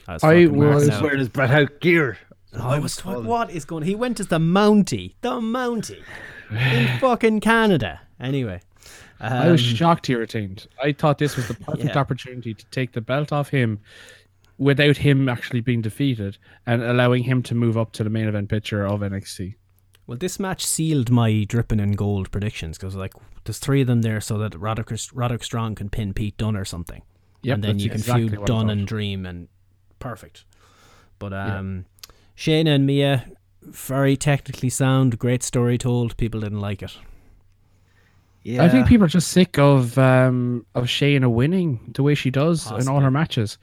I was I fucking marked was- out. Wearing his Bret Hart gear. I was what, what is going? He went as the Mountie, the Mountie, in fucking Canada. Anyway, I was um, shocked he retained. I thought this was the perfect Yeah. opportunity to take the belt off him without him actually being defeated and allowing him to move up to the main event picture of NXT. Well, this match sealed my dripping in gold predictions because like there's three of them there, so that Roderick, Roderick Strong can pin Pete Dunne or something, Yep, and then you can exactly feud Dunne and Dream and perfect. But um, Shayna and Mia, very technically sound, great story told. People didn't like it. Yeah. I think people are just sick of um of Shayna winning the way she does in all her matches.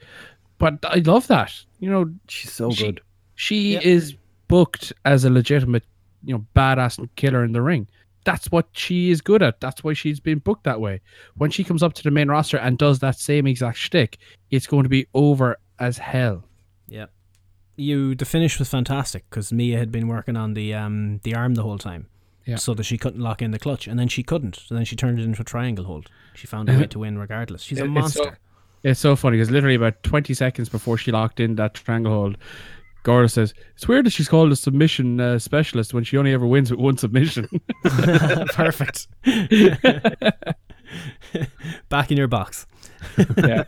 But I love that. You know, she's so she, good. She Yeah. is booked as a legitimate, you know, badass killer in the ring. That's what she is good at. That's why she's been booked that way. When she comes up to the main roster and does that same exact shtick, it's going to be over as hell. Yeah. You the finish was fantastic because Mia had been working on the um the arm the whole time. Yeah. So that she couldn't lock in the clutch, and then she couldn't. So then she turned it into a triangle hold. She found a way to win regardless. She's a It- monster. It's so, it's so funny because literally about 20 seconds before she locked in that triangle hold, Gordo says, It's weird that she's called a submission uh, specialist when she only ever wins with one submission. Perfect. Back in your box. Yeah.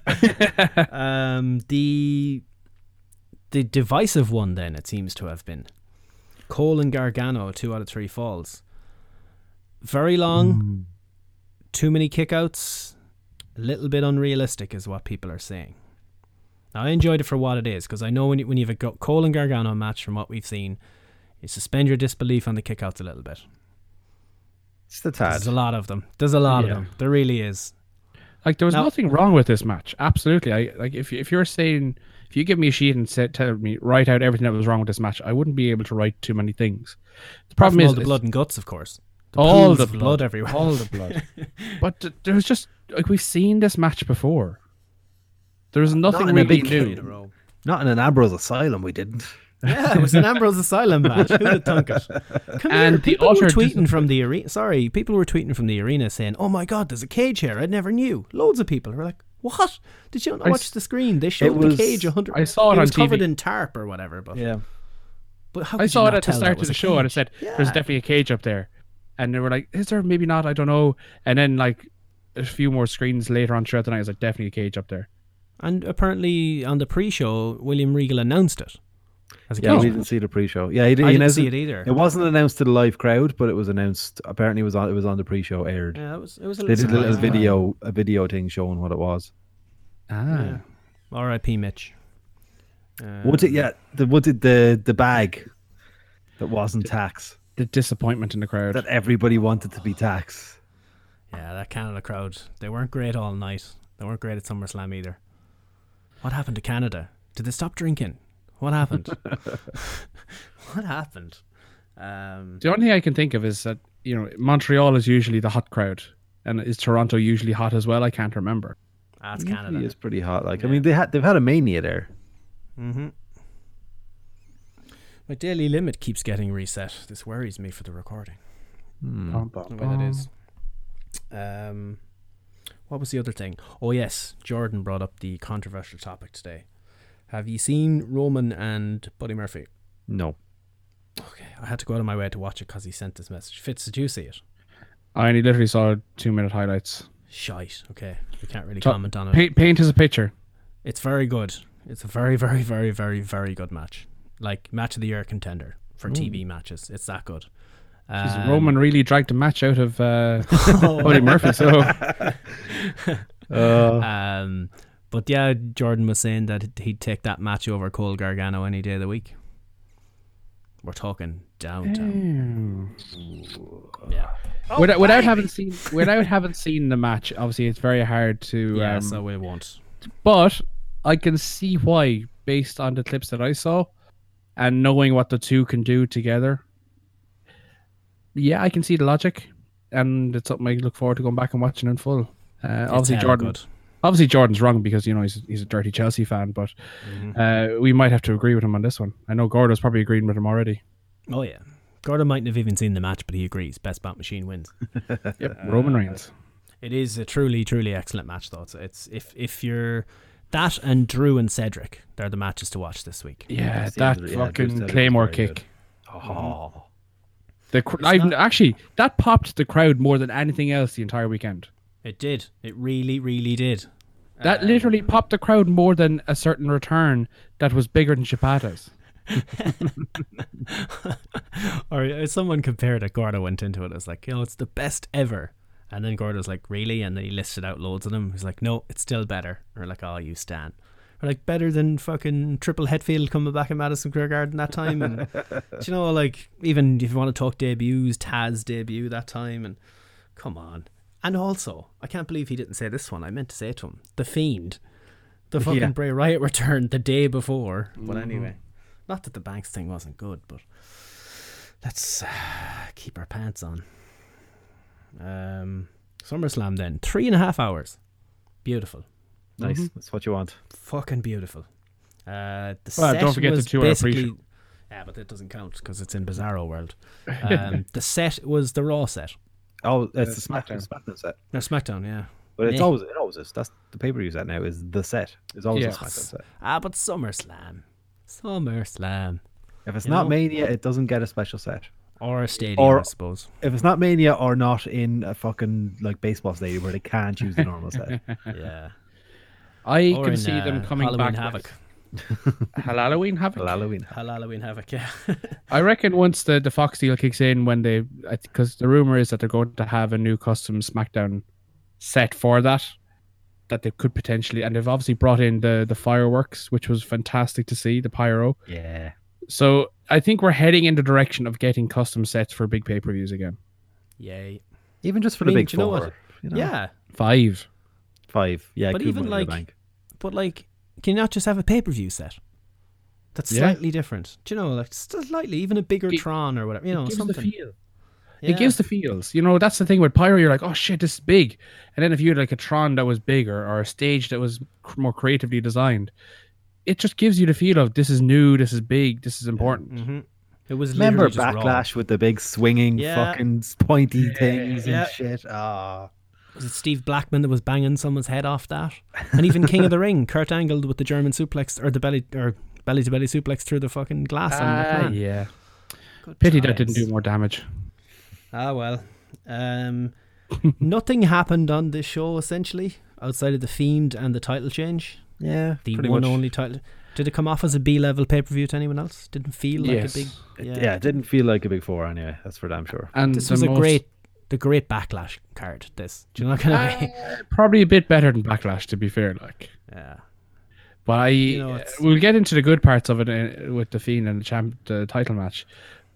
um, the the divisive one then it seems to have been Cole and Gargano two out of three falls. Very long, hmm. too many kickouts, a little bit unrealistic is what people are saying. Now, I enjoyed it for what it is because I know when you, when you have a Cole and Gargano match from what we've seen, you suspend your disbelief on the kickouts a little bit. Just a tad. There's a lot of them. There's a lot Yeah. of them. There really is. Like there was Now- nothing wrong with this match. Absolutely. I like if if you're saying if you give me a sheet and say, tell me write out everything that was wrong with this match, I wouldn't be able to write too many things. The problem from is all the blood and guts, of course. The all the of blood, everywhere. all the blood. but th- there was just like we've seen this match before. There was nothing in a really big new. Not in an Ambrose Asylum, we didn't. Yeah, it was an Ambrose Asylum match. Who'd have thunk it? Come And here. the People were utter tweeting from the arena. Sorry, people were tweeting from the arena saying, "Oh my God, there's a cage here. I never knew." Loads of people were like, "What? Did you not I watch s- the screen? They showed was- the cage a hundred. I saw it it was on covered TV. in tarp or whatever." But Yeah. but how I saw it at the start of the show and it cage? said Yeah. there's definitely a cage up there. And they were like, Is there maybe not? I don't know. And then like a few more screens later on throughout the night, it was like definitely a cage up there. And apparently on the pre-show, William Regal announced it. As a Yeah, cage we didn't see the pre-show. Yeah, he, did, I he didn't see it either. It wasn't announced to the live crowd, but it was announced. Apparently, it was on. It was on the pre-show aired. Yeah, it was. It was a They did a little surprising. video, a video thing showing what it was. Ah. R.I.P. Mitch. Uh, What did yeah? The what did the the bag that wasn't tax The disappointment in the crowd. that everybody wanted to be tax? Yeah, that Canada crowd. They weren't great all night. They weren't great at SummerSlam either. What happened to Canada? Did they stop drinking? What happened? what happened? Um, The only thing I can think of is that, you know, Montreal is usually the hot crowd. And is Toronto usually hot as well? I can't remember. that's Usually Canada. is pretty hot. Like I mean, they had they've had a mania there. Mm-hmm. My daily limit keeps getting reset. This worries me for the recording. Hmm. Bum, bum, The way that bum. is. Um, what was the other thing? Oh yes, Jordan brought up the controversial topic today. Have you seen Roman and Buddy Murphy? No, Okay, I had to go out of my way to watch it because he sent this message. Fitz, did you see it? I only literally saw two minute highlights. Shite. Okay, we can't really So, comment on it. Paint, paint us a picture. It's very good. It's a very, very, very, very, very good match. Like match of the year contender for TV matches. It's that good. Jeez, Um, Roman really dragged a match out of uh, Buddy Murphy. So um, but yeah, Jordan was saying that he'd take that match over Cole Gargano any day of the week. We're talking downtown. Yeah. without, without having seen without having seen the match, obviously it's very hard to. Yeah, um, so we won't. but I can see why, based on the clips that I saw, and knowing what the two can do together. Yeah, I can see the logic, and it's something I look forward to going back and watching in full. Uh, obviously, Jordan. good. Obviously, Jordan's wrong because you know he's he's a dirty Chelsea fan, but uh, we might have to agree with him on this one. I know Gordo's probably agreeing with him already. Oh yeah. Gordo mightn't have even seen the match, but he agrees. Best bat machine wins. Yep, Roman Reigns. It is a truly, truly excellent match, though. It's, it's if if you're that and Drew and Cedric, they're the matches to watch this week. Yeah, I've that yeah, fucking Drew Claymore is very kick. Oh, The cr- I not- actually that popped the crowd more than anything else the entire weekend. It did. It really, really did. That literally popped the crowd more than a certain return that was bigger than Shibata's. or uh, someone compared it. Gordo went into it as like, you know, it's the best ever. And then Gordo's like, really? And then he listed out loads of them. He's like, no, it's still better. Or like, oh, you stand. Or like, better than fucking Triple Hetfield coming back in Madison Square Garden that time. And, do you know, like, even if you want to talk debuts, Taz debut that time. And come on. And also, I can't believe he didn't say this one. I meant to say it to him. The Fiend. The fucking Yeah. Bray Wyatt return the day before. But Mhm. anyway, not that the Banks thing wasn't good, but let's uh, keep our pants on. Um, SummerSlam then three and a half hours, beautiful, nice. That's what you want. fucking beautiful. Uh, the Well, set don't forget the was two-hour basically- pre-show. Yeah, but that doesn't count because it's in Bizarro World. Um, the set was the Raw set. Oh, it's Uh, the SmackDown, SmackDown set. No, SmackDown, yeah. But it's Yeah. always it always is. That's the pay per view set now. Is the set? It's always Yes. the SmackDown set. Ah, but SummerSlam, SummerSlam, If it's You not know? Mania, it doesn't get a special set. or a stadium, Or- I suppose. If it's not Mania or not in a fucking like baseball stadium where they can't use the normal set. Yeah, I or can in, see them uh, coming Halloween back. Havoc. Halloween Havoc. Halloween. Halloween Havoc, yeah. I reckon once the, the Fox deal kicks in, when they, because the rumor is that they're going to have a new custom SmackDown set for that. that they could potentially, and they've obviously brought in the the fireworks, which was fantastic to see the pyro. Yeah. So I think we're heading in the direction of getting custom sets for big pay per views again. Yay. Even just for I the mean, big do you know four. what? you know? Yeah. Five. Five. Yeah. but even money in the like, bank. but like, can you not just have a pay per view set? That's Yeah. slightly different. Do you know, like slightly, even a bigger Tron or whatever. You know, gives the something. feel. Yeah. It gives the feels. You know, that's the thing with Pyro. You're like, oh shit, this is big. And then if you had like a Tron that was bigger or a stage that was cr- more creatively designed, it just gives you the feel of this is new, this is big, this is important. Mhm. It was Remember literally just raw. Backlash with the big swinging Yeah. fucking pointy things Yeah. and shit? Ah. Was it Steve Blackman that was banging someone's head off that? And even King of the Ring, Kurt Angle with the German suplex or the belly or belly to belly suplex through the fucking glass on Ah, McMahon. yeah. Good Pity that didn't do more damage. Ah well. Um, nothing happened on this show essentially outside of the Fiend and the title change. Yeah, the one much. only title. Did it come off as a B level pay per view to anyone else? Didn't feel like Yes. a big. Yeah. it didn't feel like a big four anyway. That's for damn sure. And this the was a great, the great backlash card. This, do you know what kind of way? Probably a bit better than Backlash, to be fair. Like, Yeah. but I know, we'll get into the good parts of it uh, with the Fiend and the champ, the title match.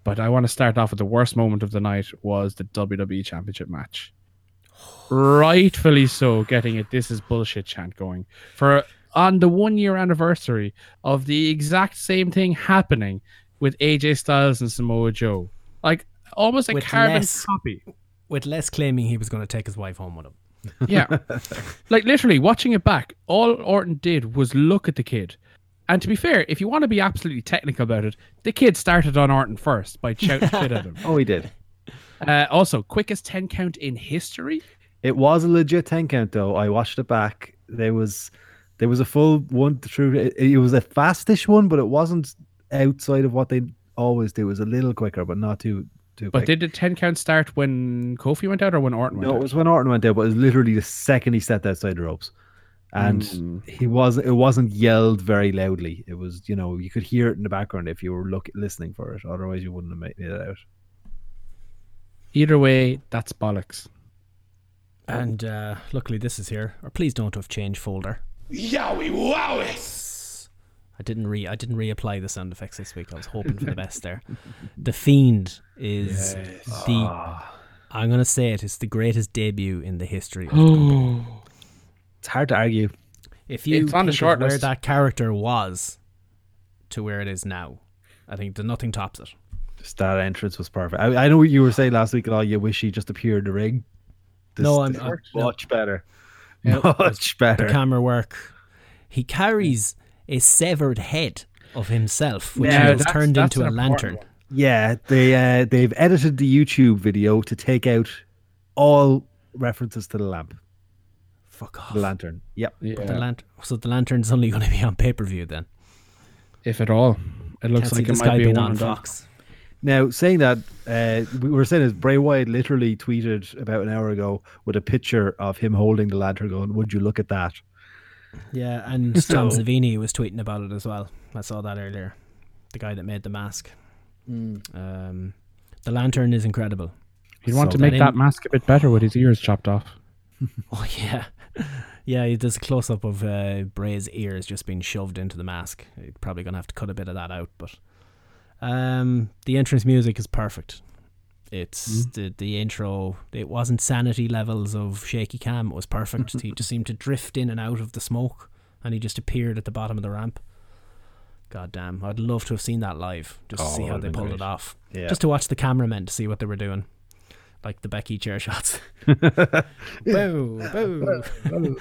But I want to start off with the worst moment of the night was the WWE Championship match. Rightfully so, getting it. This is bullshit chant going for on the one year anniversary of the exact same thing happening with AJ Styles and Samoa Joe, like almost a With carbon less- copy. With Les claiming he was going to take his wife home with him. Yeah. like literally watching it back, all Orton did was look at the kid. And to be fair, if you want to be absolutely technical about it, the kid started on Orton first by shouting shit at him. Oh, he did. Uh, also, quickest 10 count in history. It was a legit ten count though. I watched it back. There was there was a full one through. It, it was a fastish one, but it wasn't outside of what they always do. It was a little quicker, but not too too But quick. did the 10 count start when Kofi went out or when Orton went no, out? it was when Orton went out, but it was literally the second he stepped outside the ropes, and Mm. he was it wasn't yelled very loudly. It was you know you could hear it in the background if you were look listening for it. Otherwise, you wouldn't have made it out. Either way, that's bollocks. And uh, luckily, this is here. Or please don't have change folder. Yowie wowie! I didn't re I didn't reapply the sound effects this week. I was hoping for the best there. The Fiend is the ah. I'm gonna say it. It's the greatest debut in the history. Of the company. It's hard to argue. If you It's on the short where list. that character was to where it is now, I think nothing tops it. Just that entrance was perfect. I, I know what you were saying last week, and all you wish he just appeared in the ring. This, No, I'm- this I'm- worked no. much better. No, much better. The camera work. He carries a severed head of himself, which Yeah, he has turned that's into a lantern. one. Yeah, they uh, they've edited the YouTube video to take out all references to the lamp. Fuck off. The lantern. Yep. But the lant- so the lantern's only going to be on pay per view then. If at all. It looks Can't like it might be a one on and. Fox. Now, saying that, uh, we were saying is Bray Wyatt literally tweeted about an hour ago with a picture of him holding the lantern, going, "Would you look at that?" Yeah, and Tom So- Savini was tweeting about it as well. I saw that earlier. The guy that made the mask. Um, the lantern is incredible. He'd want So to make in- that mask a bit better with his ears chopped off. Oh yeah, yeah. There's a close up of uh, Bray's ears just being shoved into the mask. You're probably gonna have to cut a bit of that out, but um, the entrance music is perfect. It's the the intro. It wasn't sanity levels of shaky cam. It was perfect. he just seemed to drift in and out of the smoke, and he just appeared at the bottom of the ramp. God damn! I'd love to have seen that live, just to Oh, see how they pulled great. it off. Yeah. Just to watch the cameramen to see what they were doing, like the Becky chair shots. boo, boo.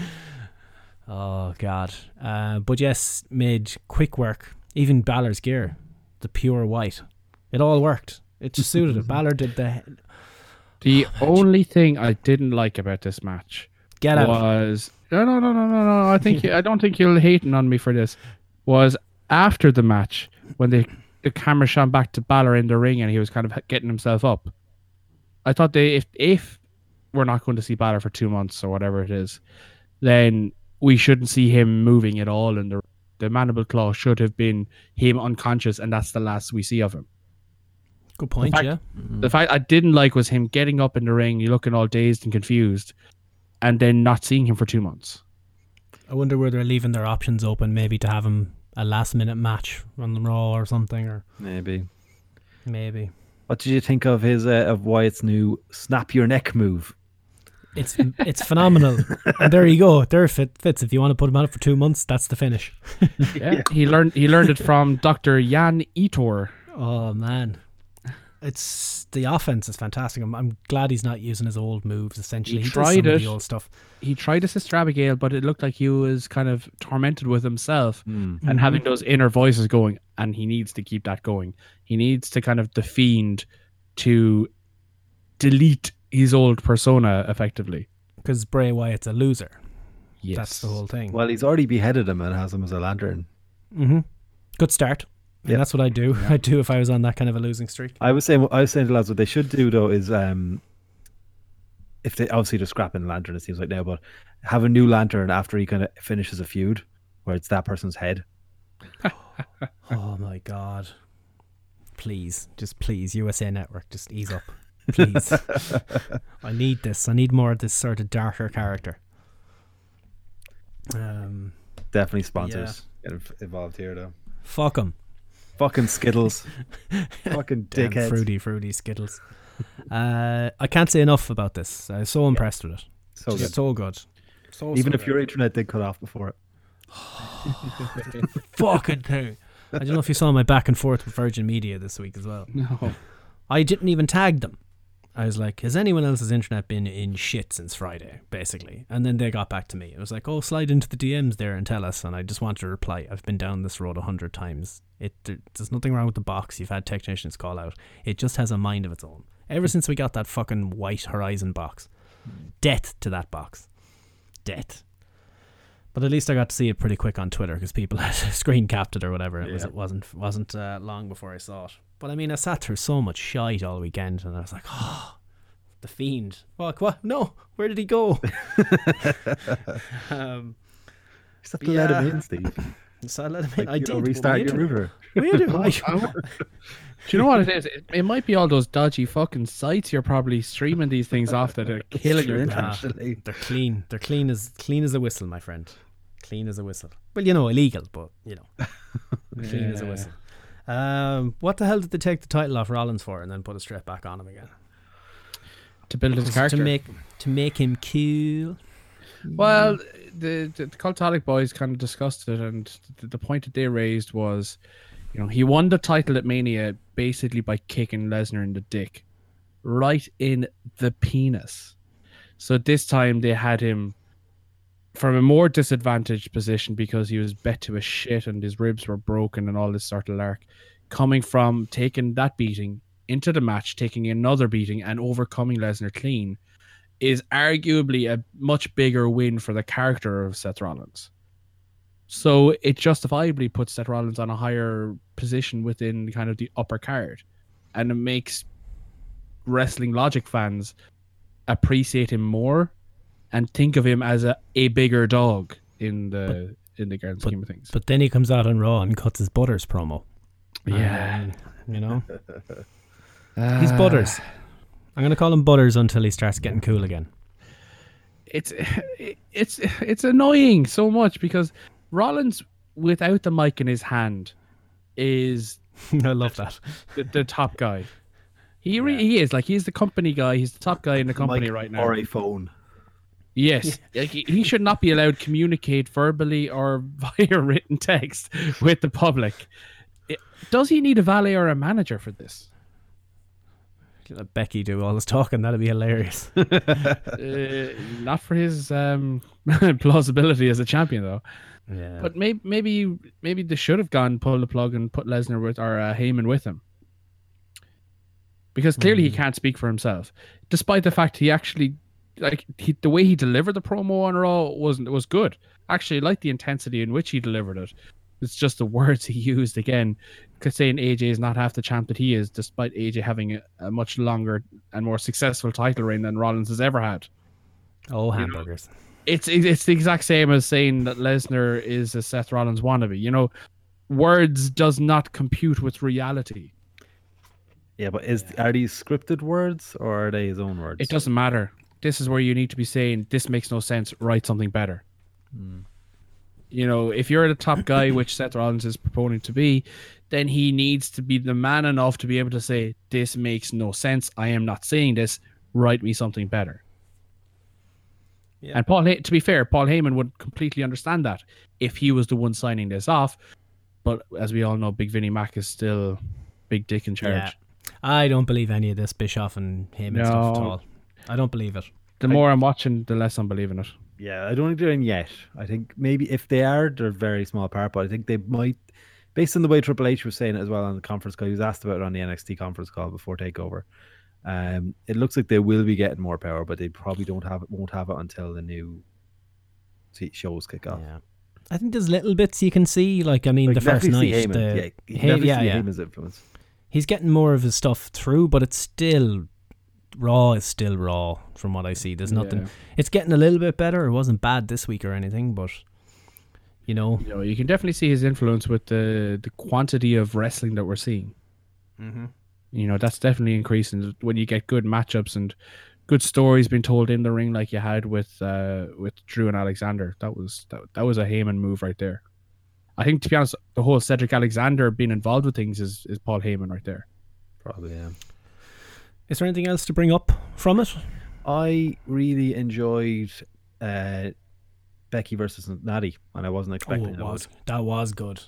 oh god. Uh, but yes, made quick work. Even Balor's gear, the pure white, it all worked. It just suited it. Balor did the The ah, only thing I didn't like about this match Get out. was no, no, no, no, no, no. I think I don't think you're hating on me for this. Was after the match when the the camera shone back to Balor in the ring and he was kind of getting himself up. I thought they if if we're not going to see Balor for two months or whatever it is, then we shouldn't see him moving at all. And the the mandible claw should have been him unconscious, and that's the last we see of him. Good point, fact- yeah. The fact I didn't like was him getting up in the ring, you looking all dazed and confused, and then not seeing him for two months. I wonder where they're leaving their options open, maybe to have him a last minute match on the Raw or something, or Maybe. maybe What did you think of his uh, of Wyatt's new snap your neck move? it's it's phenomenal. and there you go. There it fit, fits. If you want to put him out for two months, that's the finish. Yeah, he learned he learned it from Doctor Jan Etor. Oh man, it's the offense is fantastic. I'm, I'm glad he's not using his old moves. Essentially, He does tried some of it. the old stuff. He tried to assist Abigail, but it looked like he was kind of tormented with himself Hmm. and having those inner voices going. And he needs to keep that going. He needs to kind of the fiend to delete his old persona effectively. Because Bray Wyatt's a loser. Yes. That's the whole thing. Well, he's already beheaded him and has him as a lantern. hmm Good start. And Yeah. that's what I'd do. I'd do if I was on that kind of a losing streak. I was saying, I was saying to lads, what they should do though is, um, if they obviously they're scrapping the lantern, it seems like now, but have a new lantern after he kind of finishes a feud, where it's that person's head. Oh my god. Please, just please, USA Network, just ease up. Please. I need this. I need more of this sort of darker character. Um Definitely sponsors inv- involved here though. fuck him. Fucking Skittles, fucking Damn dickheads. fruity, fruity Skittles. Uh, I can't say enough about this. I was so impressed with it. So Just good. so good. So, Even so if your internet did cut off before it. fucking thing. I don't know if you saw my back and forth with Virgin Media this week as well. No. I didn't even tag them. I was like, has anyone else's internet been in shit since Friday, basically? And then they got back to me. It was like, oh, slide into the DMs there and tell us. And I just want to reply. I've been down this road a hundred times. It there- There's nothing wrong with the box. You've had technicians call out. It just has a mind of its own. Ever since we got that fucking white Horizon box. Death to that box. Death. But at least I got to see it pretty quick on Twitter because people had screen capped it or whatever. It was it wasn't wasn't uh, long before I saw it. But I mean, I sat through so much shite all weekend, and I was like, oh, the fiend. Fuck what? No, where did he go? um, Just have to let him Yeah. in, Steve. So I let him in. Like, I you did. know, restart your internet- router. We did. I- Do you know what it is? It, it might be all those dodgy fucking sites you're probably streaming these things off that are killing your Nah, internet. they're clean. They're clean as clean as a whistle, my friend. Clean as a whistle. Well, you know, illegal, but you know, clean as a whistle. Um, what the hell did they take the title off Rollins for and then put it straight back on him again? To build his Just character. to make to make him cool. Well, the, the, the boys kind of discussed it, and the, the point that they raised was, you know, he won the title at Mania basically by kicking Lesnar in the dick, right in the penis. So this time they had him from a more disadvantaged position because he was bet to a shit and his ribs were broken and all this sort of lark, coming from taking that beating into the match, taking another beating and overcoming Lesnar clean is arguably a much bigger win for the character of Seth Rollins. So it justifiably puts Seth Rollins on a higher position within kind of the upper card. And it makes wrestling logic fans appreciate him more and think of him as a, a bigger dog in the in the grand scheme of things. But then he comes out on Raw and cuts his Butters promo. Yeah. Um, you know, he's Butters. I'm gonna call him Butters until he starts getting cool again. it's it's it's annoying so much because Rollins without the mic in his hand is I love that. the, the top guy. He re- he is like he's the company guy. He's the top guy in the company Mic right now. Or a phone. Yes, like, he, he should not be allowed to communicate verbally or via written text with the public. Does he need a valet or a manager for this? Let Becky do all this talking. That'd be hilarious. uh, not for his um, plausibility as a champion, though. Yeah. But maybe maybe maybe they should have gone pull the plug and put Lesnar with or uh, Heyman with him, because clearly he can't speak for himself, despite the fact he actually like he, the way he delivered the promo on Raw wasn't was good. Actually, I like the intensity in which he delivered it. It's just the words he used again, saying AJ is not half the champ that he is, despite AJ having a, a much longer and more successful title reign than Rollins has ever had oh, hamburgers. it's it's the exact same as saying that Lesnar is a Seth Rollins wannabe. You know, words does not compute with reality. Yeah, but is are these scripted words or are they his own words? It doesn't matter. This is where you need to be saying this makes no sense. Write something better. Hmm. You know, if you're the top guy, which Seth Rollins is purporting to be, then he needs to be the man enough to be able to say, "This makes no sense. I am not saying this. Write me something better." Yeah. And Paul, Hey- to be fair, Paul Heyman would completely understand that if he was the one signing this off. But as we all know, Big Vinnie Mac is still big dick in charge. Yeah. I don't believe any of this Bischoff and him and stuff at all. I don't believe it. The more I'm watching, the less I'm believing it. Yeah, I don't think they're in yet. I think maybe if they are, they're a very small part, but I think they might, based on the way Triple H was saying it as well on the conference call, he was asked about it on the NXT conference call before Takeover. Um, it looks like they will be getting more power, but they probably don't have it, won't have it until the new t- shows kick off. Yeah. I think there's little bits you can see. Like I mean, Like, the first night, Heyman, the yeah, you yeah, yeah. Heyman's influence. He's getting more of his stuff through, but it's still raw. Is still raw from what I see. There's nothing. Yeah. It's getting a little bit better. It wasn't bad this week or anything, but you know, You know, you can definitely see his influence with the the quantity of wrestling that we're seeing. Mhm. You know, that's definitely increasing when you get good matchups and good stories being told in the ring, like you had with uh, with Drew and Alexander. That was that, that was a Heyman move right there. I think, to be honest, the whole Cedric Alexander being involved with things is, is Paul Heyman right there. Probably, yeah. is there anything else to bring up from it? I really enjoyed uh, Becky versus Natty, and I wasn't Oh, expecting it I was. That was good.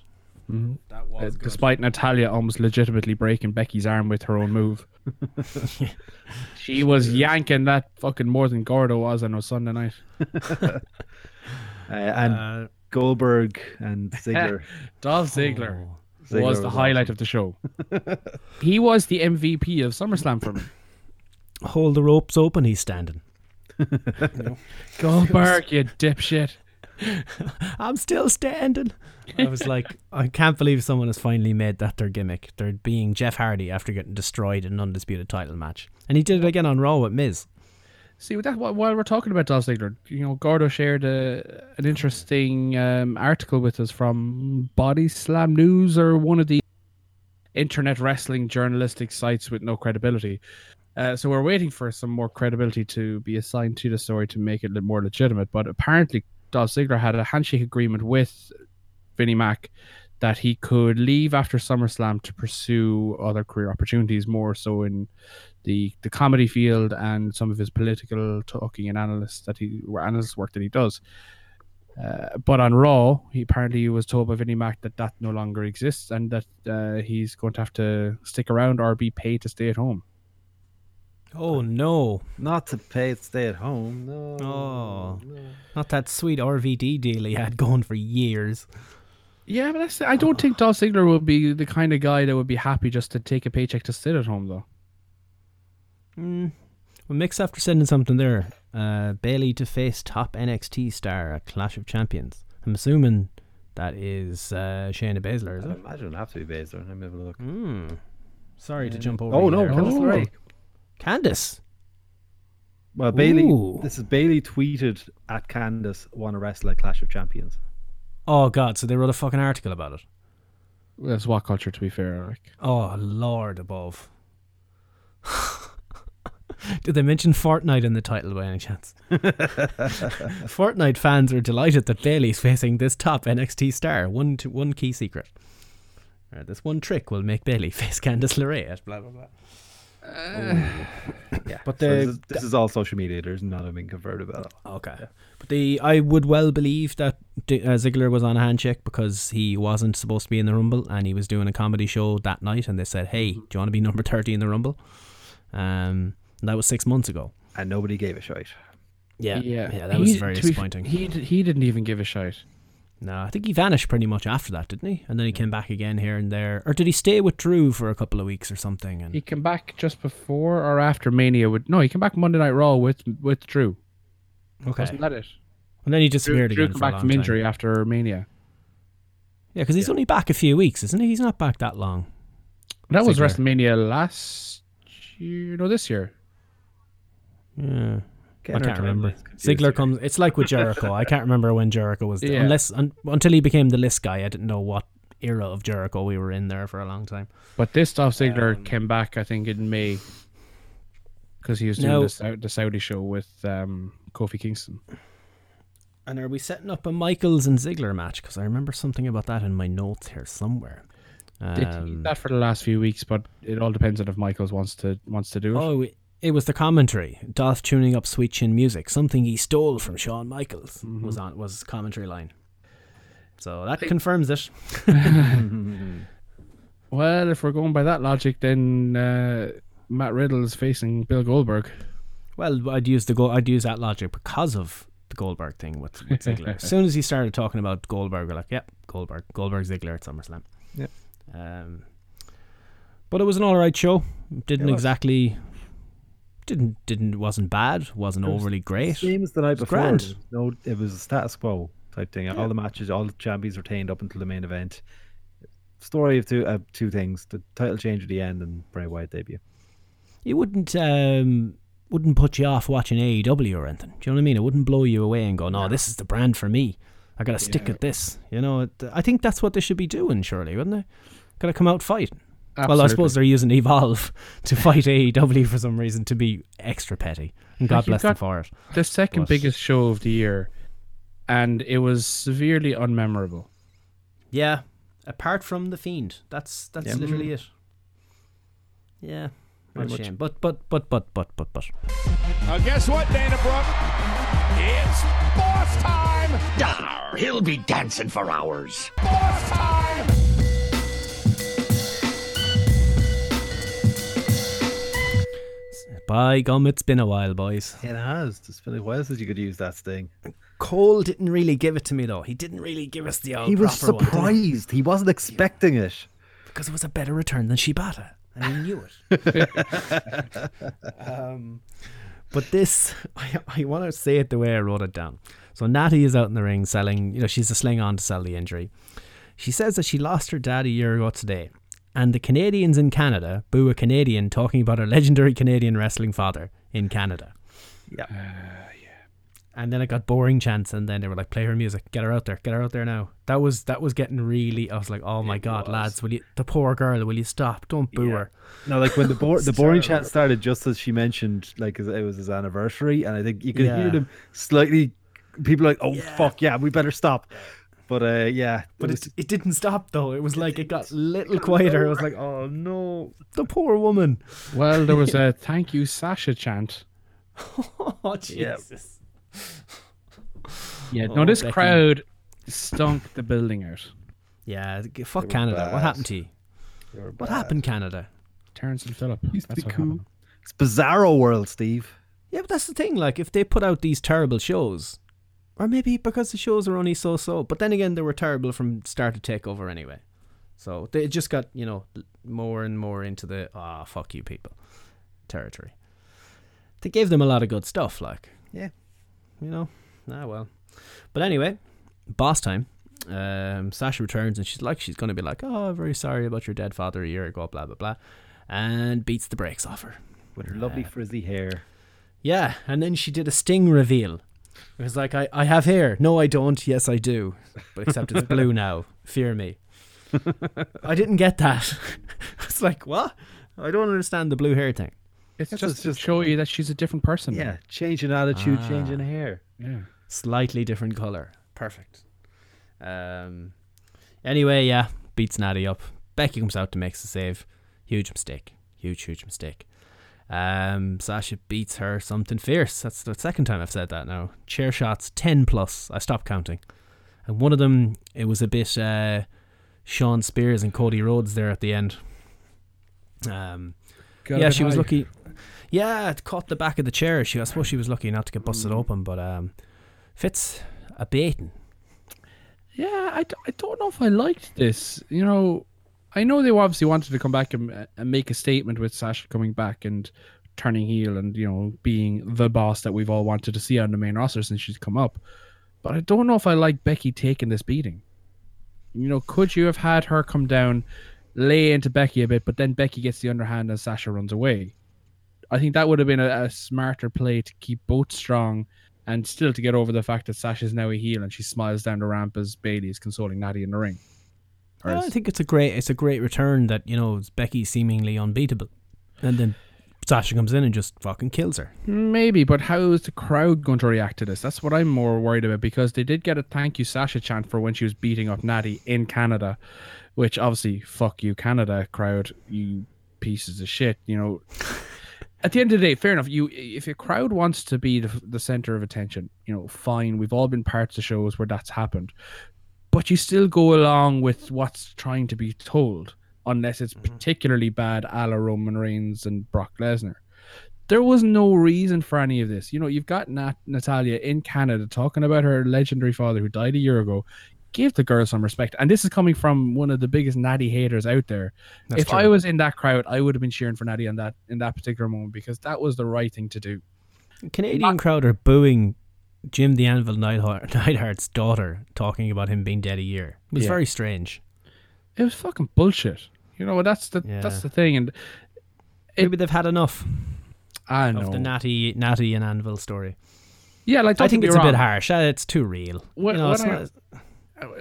That Uh, was good. despite Natalya almost legitimately breaking Becky's arm with her own move. she was yanking that fucking more than Gordo was on a Sunday night. Uh, and Uh, Goldberg and Ziggler. Dolph Ziggler Oh. Ziggler was the was highlight awesome. of the show. he was the MVP of SummerSlam for me. hold the ropes open. He's standing. Goldberg, you dipshit. I'm still standing. I was like, I can't believe someone has finally made that their gimmick. They're being Jeff Hardy after getting destroyed in an undisputed title match, and he did it again on Raw with Miz. See, with that while we're talking about Dolph Ziggler, you know, Gordo shared a, an interesting um, article with us from Body Slam News or one of the internet wrestling journalistic sites with no credibility. Uh, so we're waiting for some more credibility to be assigned to the story to make it more legitimate. But apparently, Dolph Ziggler had a handshake agreement with Vinnie Mac that he could leave after SummerSlam to pursue other career opportunities, more so in the the comedy field and some of his political talking and analysts that he analyst work that he does. Uh, but on Raw, he apparently was told by Vinnie Mac that that no longer exists and that uh, he's going to have to stick around or be paid to stay at home. Oh no! Not to pay it, stay at home. No. Oh, not that sweet RVD deal he had going for years. Yeah, but that's, I don't think Dolph Ziggler would be the kind of guy that would be happy just to take a paycheck to sit at home, though. Mm. Well, Mick's after sending something there. Uh, Bayley to face top NXT star at Clash of Champions. I'm assuming that is uh, Shayna Baszler, is I it? imagine it'd have to be Baszler. Let me have a look. Hmm. Sorry to jump over. Oh no, there. Candice LeRae. Candice. Well, Bayley. Ooh. This is Bayley tweeted at Candice want to wrestle at Clash of Champions. Oh god! So they wrote a fucking article about it. That's what culture, to be fair. Eric. Oh lord above. Did they mention Fortnite in the title by any chance? Fortnite fans are delighted that Bayley's facing this top NXT star. One t- one key secret. Uh, this one trick will make Bayley face Candice LeRae. at Blah blah blah. Yeah, But so the- this, is, this is all social media. There's nothing being confirmed about it. Okay. But the I would well believe that D- uh, Ziggler was on a handshake because he wasn't supposed to be in the Rumble and he was doing a comedy show that night and they said, "Hey, do you want to be number 30 in the Rumble?" Um and that was 6 months ago. And nobody gave a shite. Yeah. yeah, Yeah, that was He- very to be f- disappointing. He d- he didn't even give a shite. No, I think he vanished pretty much after that, didn't he? And then he came back again here and there. Or did he stay with Drew for a couple of weeks or something? And He came back just before or after Mania. With no, he came back Monday Night Raw with with Drew. okay. Wasn't that it? And then he disappeared Drew again came for a back from time. injury after Mania. Yeah, because he's only back a few weeks, isn't he? He's not back that long. That was WrestleMania last year. No, this year. Yeah. Getting I can't remember. timelines. Ziggler comes. It's like with Jericho. I can't remember when Jericho was. Yeah. Unless un, until he became the list guy, I didn't know what era of Jericho we were in there for a long time. But this Dolph Ziggler Um, came back, I think, in May because he was doing Now- the, the Saudi show with um, Kofi Kingston. And are we setting up a Michaels and Ziggler match? Because I remember something about that in my notes here somewhere. They teased Um, that for the last few weeks, but it all depends on if Michaels wants to wants to do it. oh, it was the commentary. Dolph tuning up sweet chin music, something he stole from Shawn Michaels, Mm-hmm. was on was commentary line. So that confirms it. Well, if we're going by that logic, then uh, Matt Riddle is facing Bill Goldberg. Well, I'd use the go- I'd use that logic because of the Goldberg thing with, with Ziggler. as soon as he started talking about Goldberg, we're like, yep, Goldberg, Goldberg Ziggler at SummerSlam. Yep. Um, but it was an all right show. Didn't exactly didn't didn't wasn't bad. Wasn't It was overly great. Same as the night before. grand. No, it was a status quo type thing. All the matches, all the champions retained up until the main event. Story of two uh, two things: the title change at the end and Bray Wyatt debut. It wouldn't um wouldn't put you off watching AEW or anything. Do you know what I mean? It wouldn't blow you away and go, no, this is the brand for me. I gotta stick Yeah. with this. You know, it, I think that's what they should be doing, surely, wouldn't they? Gotta come out fighting. Well, I suppose they're using Evolve to fight AEW for some reason to be extra petty, and God Like, bless them for it. The second But- biggest show of the year, and it was severely unmemorable. Yeah, apart from the Fiend, that's that's Yeah. literally mm. it. Yeah, what a shame. But but but but but but but. Now, guess what, Dana Brooke? It's boss time! Dar, he'll be dancing for hours. Boss time! By gum, it's been a while, boys. It has. It's been a while since you could use that sting. Cole didn't really give it to me though. He didn't really give us the old He was proper one, he? surprised. He wasn't expecting it. because it was a better return than Shibata, and he knew it. um, but this, I, I want to say it the way I wrote it down. So Natty is out in the ring selling, you know, she's a sling on to sell the injury. She says that she lost her dad a year ago today, and the Canadians in Canada boo a Canadian talking about her legendary Canadian wrestling father in Canada. Uh, yeah. And then it got boring chants, and then they were like, "Play her music, get her out there, get her out there now." That was that was getting really. I was like, "Oh my god, lads, will you? The poor girl, will you stop? Don't boo her." No, like when the bo- the boring terrible. chat started, just as she mentioned, like it was his anniversary, and I think you could Yeah. hear them slightly. People like, oh fuck yeah, we better stop. But uh, yeah, But it it, it didn't stop though. It was like it got a little quieter. I was like, "Oh no, the poor woman." Well, there was a thank you Sasha chant. oh Jesus! Yeah, Oh, no, this Becky. crowd stunk the building out. Yeah, fuck They were Canada. What happened to you? What happened, Canada? Terrance and Phillip. Used to That's be cool. happened. It's bizarro world, Steve. Yeah, but that's the thing. Like, if they put out these terrible shows, or maybe because the shows are only so-so, but then again, they were terrible from start to takeover anyway. So they just got you know more and more into the ah fuck you people territory. They gave them a lot of good stuff, like Yeah. you know. Ah well, but anyway, boss time. Um, Sasha returns and she's like she's gonna be like, oh, very sorry about your dead father a year ago, blah blah blah, and beats the brakes off her. With her lovely frizzy hair. Yeah, and then she did a sting reveal. It was like, I, I have hair. No, I don't. Yes, I do. But except it's blue now. Fear me. I didn't get that. it's like, what? I don't understand the blue hair thing. It's just, just- to show you that she's a different person. now. Yeah, changing attitude, Ah. changing hair. Yeah. Slightly different color. Perfect. Um. Anyway, yeah, beats Natty up. Becky comes out to make the save. Huge mistake. Huge, huge mistake. Um, Sasha beats her something fierce. That's the second time I've said that now. Chair shots, 10 plus. I stopped counting. And one of them, it was a bit uh, Shawn Spears and Cody Rhodes there at the end. Um, Got yeah, she was lucky. Yeah, it caught the back of the chair. She, I suppose she was lucky not to get busted open, but um, Fitz a baiting. Yeah, I, d- I don't know if I liked this. You know, I know they obviously wanted to come back and, and make a statement with Sasha coming back and turning heel and, you know, being the boss that we've all wanted to see on the main roster since she's come up. But I don't know if I like Becky taking this beating. You know, could you have had her come down, lay into Becky a bit, but then Becky gets the underhand and Sasha runs away? I think that would have been a, a smarter play to keep both strong and still to get over the fact that Sasha's now a heel and she smiles down the ramp as Bayley is consoling Natty in the ring. Well, I think it's a great it's a great return that you know Becky seemingly unbeatable, and then Sasha comes in and just fucking kills her. Maybe, but how is the crowd going to react to this? That's what I'm more worried about because they did get a thank you Sasha chant for when she was beating up Natty in Canada, which obviously fuck you Canada crowd, you pieces of shit. You know, at the end of the day, fair enough. You if a crowd wants to be the, the center of attention, you know, fine. We've all been parts of shows where that's happened, but you still go along with what's trying to be told, unless it's mm-hmm. particularly bad, a la Roman Reigns and Brock Lesnar. There was no reason for any of this. You know, you've got Nat- Natalya in Canada talking about her legendary father who died a year ago. Give the girl some respect. And this is coming from one of the biggest Natty haters out there. That's if I was in that crowd, I would have been cheering for Natty on that in that particular moment because that was the right thing to do. Canadian crowd are booing Jim the Anvil Neidhart, Neidhart's daughter, talking about him being dead a year. It was Yeah. very strange. It was fucking bullshit. You know, that's the that's the thing. And Maybe they've had enough I know. of the Natty, Natty and Anvil story. yeah, like I think it's me a bit harsh. Uh, It's too real. When- you know, I- not-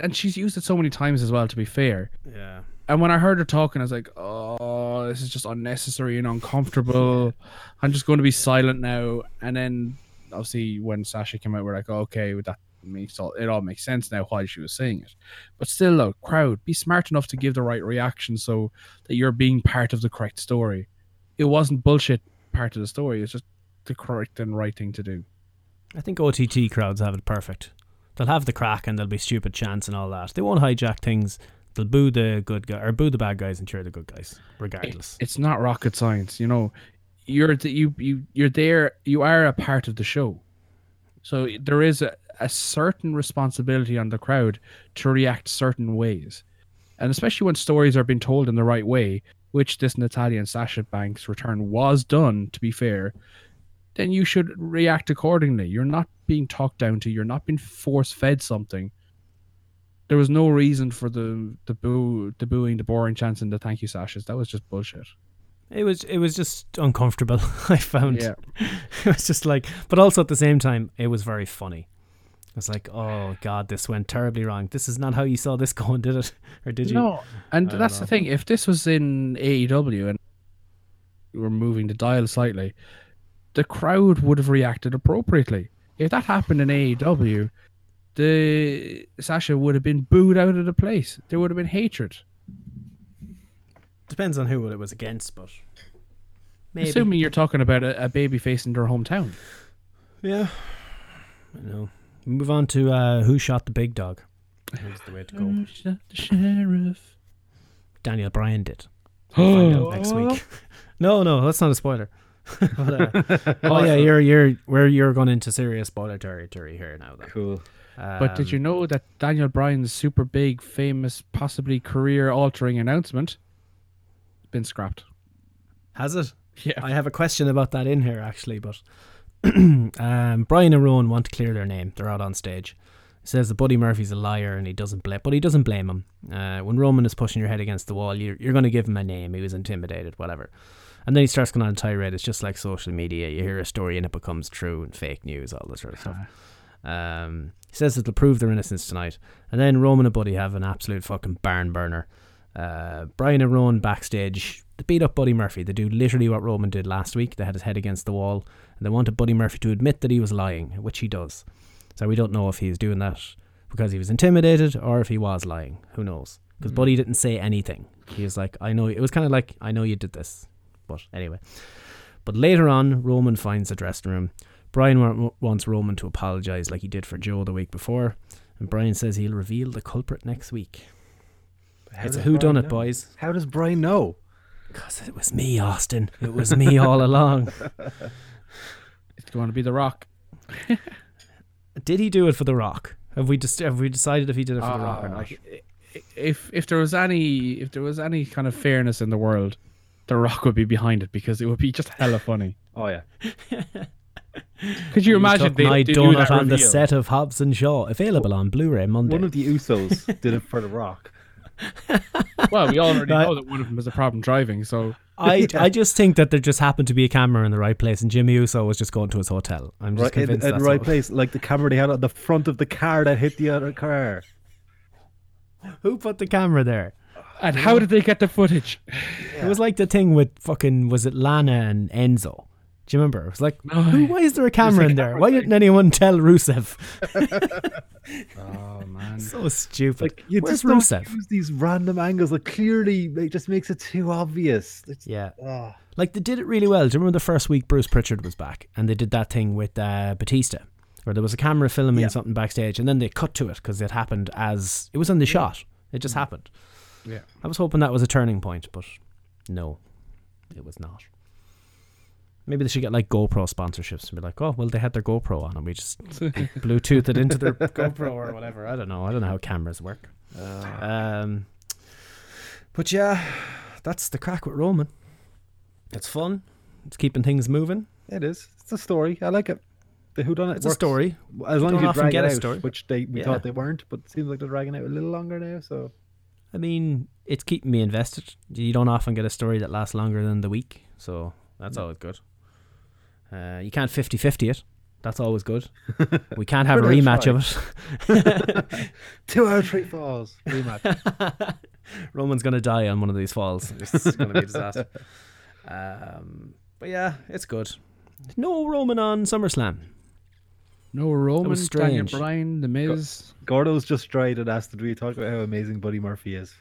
and she's used it so many times as well. To be fair, yeah. And when I heard her talking, I was like, "Oh, this is just unnecessary and uncomfortable. I'm just going to be silent now." And then, obviously, when Sasha came out, we're like, "Okay, that makes all it all makes sense now why she was saying it." But still, look, crowd, be smart enough to give the right reaction so that you're being part of the correct story. It wasn't bullshit part of the story. It's just the correct and right thing to do. I think OTT crowds have it perfect. They'll have the crack and there'll be stupid chants and all that. They won't hijack things. They'll boo the good guy or boo the bad guys and cheer the good guys, regardless. It's not rocket science, you know. You're th- you you you're there. You are a part of the show, so there is a, a certain responsibility on the crowd to react certain ways, and especially when stories are being told in the right way, which this Natalya and Sasha Banks return was done. To be fair, then you should react accordingly. You're not being talked down to. You're not being force fed something. There was no reason for the the boo the booing, the boring chants, and the thank you Sashas. That was just bullshit. It was it was just uncomfortable. I found Yeah. it was just like, but also at the same time, it was very funny. It was like, oh god, this went terribly wrong. This is not how you saw this going, did it? Or did you? No, and that's the thing. If this was in AEW and we're moving the dial slightly, the crowd would have reacted appropriately. If that happened in AEW, the Sasha would have been booed out of the place. There would have been hatred. Depends on who it was against, but maybe. Assuming you're talking about a, a baby face in their hometown. Yeah. I know. Move on to uh, who shot the big dog. That's the way to go. Who shot the sheriff? Daniel Bryan did. We'll find out next week. No, no, that's not a spoiler. But, uh, oh yeah, you're you're where you're going into serious spoiler territory here now. Then. Cool. But did Um, you know that Daniel Bryan's super big, famous, possibly career-altering announcement been scrapped? Has it? Yeah. I have a question about that in here actually, but um, Bryan and Rowan want to clear their name. They're out on stage. He says that Buddy Murphy's a liar and he doesn't blame, but he doesn't blame him. Uh, when Roman is pushing your head against the wall, you're, you're going to give him a name. He was intimidated, whatever. And then he starts going on a tirade. It's just like social media. You hear a story and it becomes true and fake news, all this sort of stuff. Um, he says that they'll prove their innocence tonight. And then Roman and Buddy have an absolute fucking barn burner. Uh, Bryan and Rowan backstage, they beat up Buddy Murphy. They do literally what Roman did last week. They had his head against the wall, and they wanted Buddy Murphy to admit that he was lying, which he does. So we don't know if he's doing that because he was intimidated or if he was lying. Who knows? Because Mm. Buddy didn't say anything. He was like, "I know." It was kind of like, "I know you did this," but anyway. But later on, Roman finds the dressing room. Bryan wants Roman to apologize like he did for Joe the week before, and Bryan says he'll reveal the culprit next week. How it's a does who done it, boys. How does Bryan know? Because it was me, Austin. It was me all along. It's going to be The Rock. Did he do it for The Rock? Have we just have we decided if he did it for The Rock or Uh, not? If if there was any if there was any kind of fairness in the world, The Rock would be behind it because it would be just hella funny. Oh yeah. Could you He imagine took they, my they do donut that on the set of Hobbs and Shaw, available on Blu-ray Monday. One of the Usos did it for The Rock. Well, we already I- know that one of them has a problem driving, so I I just think that there just happened to be a camera in the right place, and Jimmy Uso was just going to his hotel. I'm just Right, in, in convinced the that's right all. place, like the camera they had on the front of the car that hit the other car. Who put the camera there? And how did they get the footage? It was like the thing with fucking was it Lana and Enzo? Do you remember? It was like, who, why is there a camera in there? camera Why didn't anyone tell Rusev? Oh man. so stupid. Like you Where's just Rusev? use these random angles. Like clearly, it just makes it too obvious. It's, Yeah. oh. Like they did it really well. Do you remember the first week Bruce Pritchard was back and they did that thing with uh, Batista, where there was a camera filming Yeah. something backstage and then they cut to it because it happened as it was in the shot. It just happened. Yeah. I was hoping that was a turning point, but no, it was not. Maybe they should get like GoPro sponsorships and be like, oh, well, they had their GoPro on and we just Bluetooth it into their GoPro or whatever. I don't know. I don't know how cameras work. Um, but yeah, that's the crack with Roman. It's fun. It's keeping things moving. It is. It's a story. I like it. The Who Done It. It's a story. As long Don't as you often drag get it a story. which they we Yeah. thought they weren't, but it seems like they're dragging out a little longer now. So I mean, it's keeping me invested. You don't often get a story that lasts longer than the week, so that's always good. Uh, you can't 50 50 it. That's always good. We can't have a Brilliant rematch of it. two out of three falls rematch. Roman's going to die on one of these falls. This is going to be a disaster. Um, but yeah, it's good. No Roman on SummerSlam. No Roman, was Daniel strange. Bryan, The Miz. Gordo's just tried and asked, "Did we talk about how amazing Buddy Murphy is?"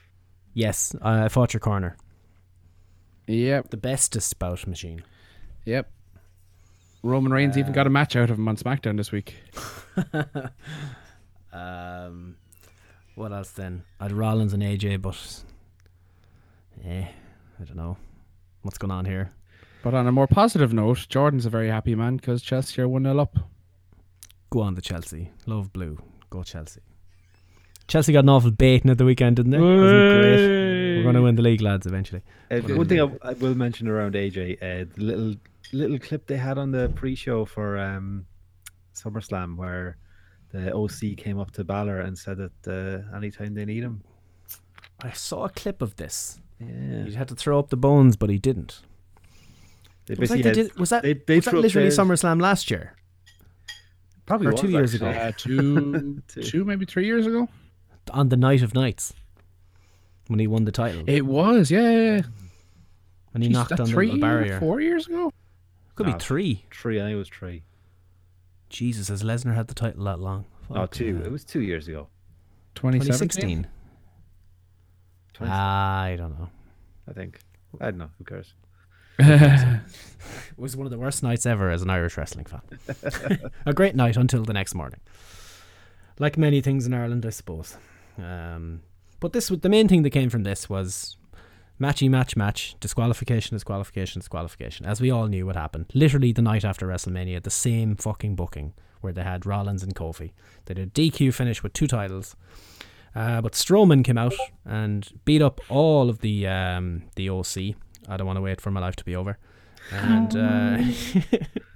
Yes, I fought your corner. Yep. The bestest bout machine. Yep. Roman Reigns even got a match out of him on SmackDown this week. Um, what else then? I'd Rollins and AJ, but eh, I don't know what's going on here. But on a more positive note, Jordan's a very happy man because Chelsea are 1 0 up. Go on, the Chelsea. Love blue. Go Chelsea. Chelsea got an awful baiting at the weekend, didn't they? Wasn't it great? We're going to win the league, lads, eventually. Uh, one thing um, I, I will mention around AJ, uh, the little little clip they had on the pre-show for um, SummerSlam where the OC came up to Balor and said that uh, anytime they need him, I saw a clip of this. yeah, He had to throw up the bones, but he didn't. they Was that, basically they did, was that, they, they was that literally theirs- SummerSlam last year? Probably or was, two years ago? Uh, two, two, maybe three years ago? On the night of nights. When he won the title. It was, yeah. yeah, yeah. when he Jeez, knocked that on the three, little barrier. four years ago? Could Nah, be three. Three, I think it was three. Jesus, has Lesnar had the title that long? No, Fuck two. yeah. It was two years ago. 2017? 2016. I don't know. I think. I don't know. Who cares? It was one of the worst nights ever as an Irish wrestling fan. a great night until the next morning. Like many things in Ireland, I suppose. Um, but this was the main thing that came from this was matchy match match disqualification disqualification disqualification. As we all knew what happened. Literally the night after WrestleMania the same fucking booking where they had Rollins and Kofi. They did a DQ finish with two titles. Uh, but Strowman came out and beat up all of the um, the OC I don't want to wait for my life to be over. And uh,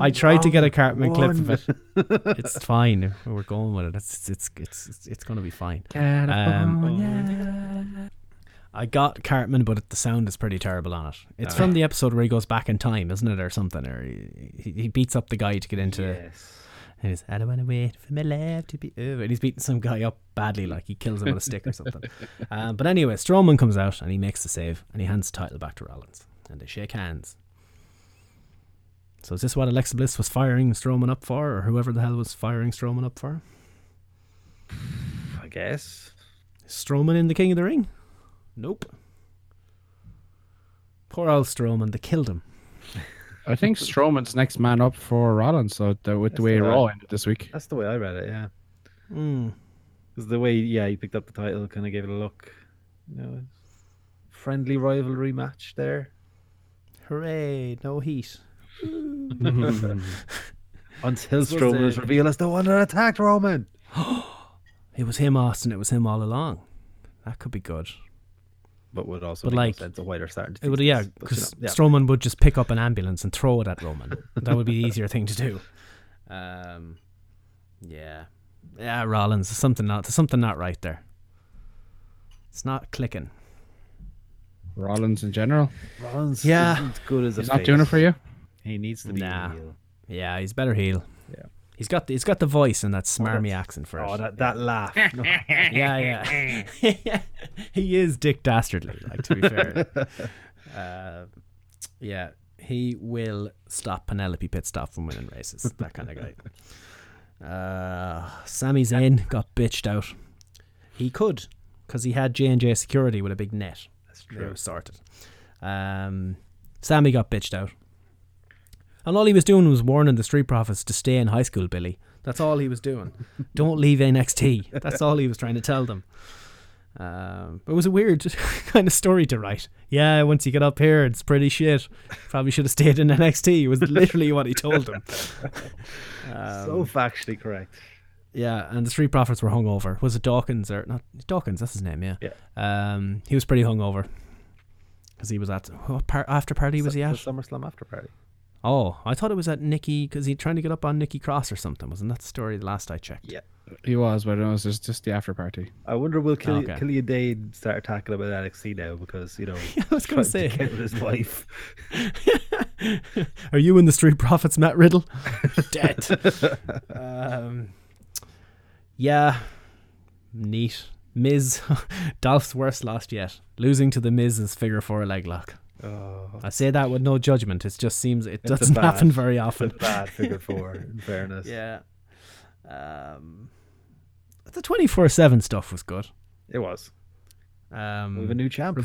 I tried to get a Cartman clip of it. It's fine. We're going with it. It's it's it's it's, it's going to be fine. Um, I got Cartman, but the sound is pretty terrible on it. It's from the episode where he goes back in time, isn't it, or something? Or he, he he beats up the guy to get into. Yes. And he's, I don't want to wait for my life to be over. And he's beating some guy up badly, like he kills him with a stick or something. Um, but anyway, Strowman comes out and he makes the save and he hands the title back to Rollins. And they shake hands. So is this what Alexa Bliss was firing Strowman up for, or whoever the hell was firing Strowman up for? I guess. Strowman in the King of the Ring? Nope. Poor old Strowman, they killed him. I think Strowman's next man up for Rollins, so the, with the way the way- Raw ended this week. That's the way I read it. Yeah. Mm. Because the way, yeah, he picked up the title, kind of gave it a look. You know, friendly rivalry match there. Hooray, no heat. Until This was Strowman is the- revealed as the one that attacked Roman. It was him, Austin. It was him all along. That could be good. But would also But make no like, sense of why they're starting to it would, yeah, this, but, you because know, yeah. Strowman would just pick up an ambulance and throw it at Roman. that would be the easier thing to do. Um, yeah, yeah, Rollins. There's something not, there's something not right there. It's not clicking. Rollins in general. Rollins Yeah. isn't good as a He's not doing it for you? He needs to be Nah. a heel. Yeah, he's better heel. Yeah. He's got the, he's got the voice and that smarmy that's- accent for it. Oh, that, that laugh. No. yeah, yeah. he is Dick Dastardly, like to be fair. uh, yeah, he will stop Penelope Pitstop from winning races. That kind of guy. Uh, Sami Zayn got bitched out. He could, because he had J and J Security with a big net. True. It was sorted. Um, Sami got bitched out. And all he was doing was warning the Street Profits to stay in high school, Billy. That's all he was doing. Don't leave NXT. That's all he was trying to tell them. Um, it was a weird kind of story to write. Yeah, once you get up here, it's pretty shit. Probably should have stayed in NXT. It was literally what he told them. Um, so factually correct. Yeah, and the Street Profits were hungover. Was it Dawkins or not? Dawkins, that's his name. Yeah. Yeah. Um, he was pretty hungover because he was at what par- after party was he The at? SummerSlam after party. Oh, I thought it was at Nikki because he trying to get up on Nikki Cross or something. Wasn't that the story the last I checked? Yeah. He was, but it was just, just the after party. I wonder will Kill- Okay. Killian Dain start attacking about NXT now because you know I was gonna trying say. get with his wife. Are you in the Street Profits, Matt Riddle? Dead. um, yeah, neat. Miz, Dolph's worst loss yet. Losing to the Miz's figure four leg lock. Oh, I say that with no judgment. It just seems it It's doesn't bad- happen very often. it's a bad figure four, in fairness. Yeah. Um, the twenty four seven stuff was good. It was. Um, We have a new champ.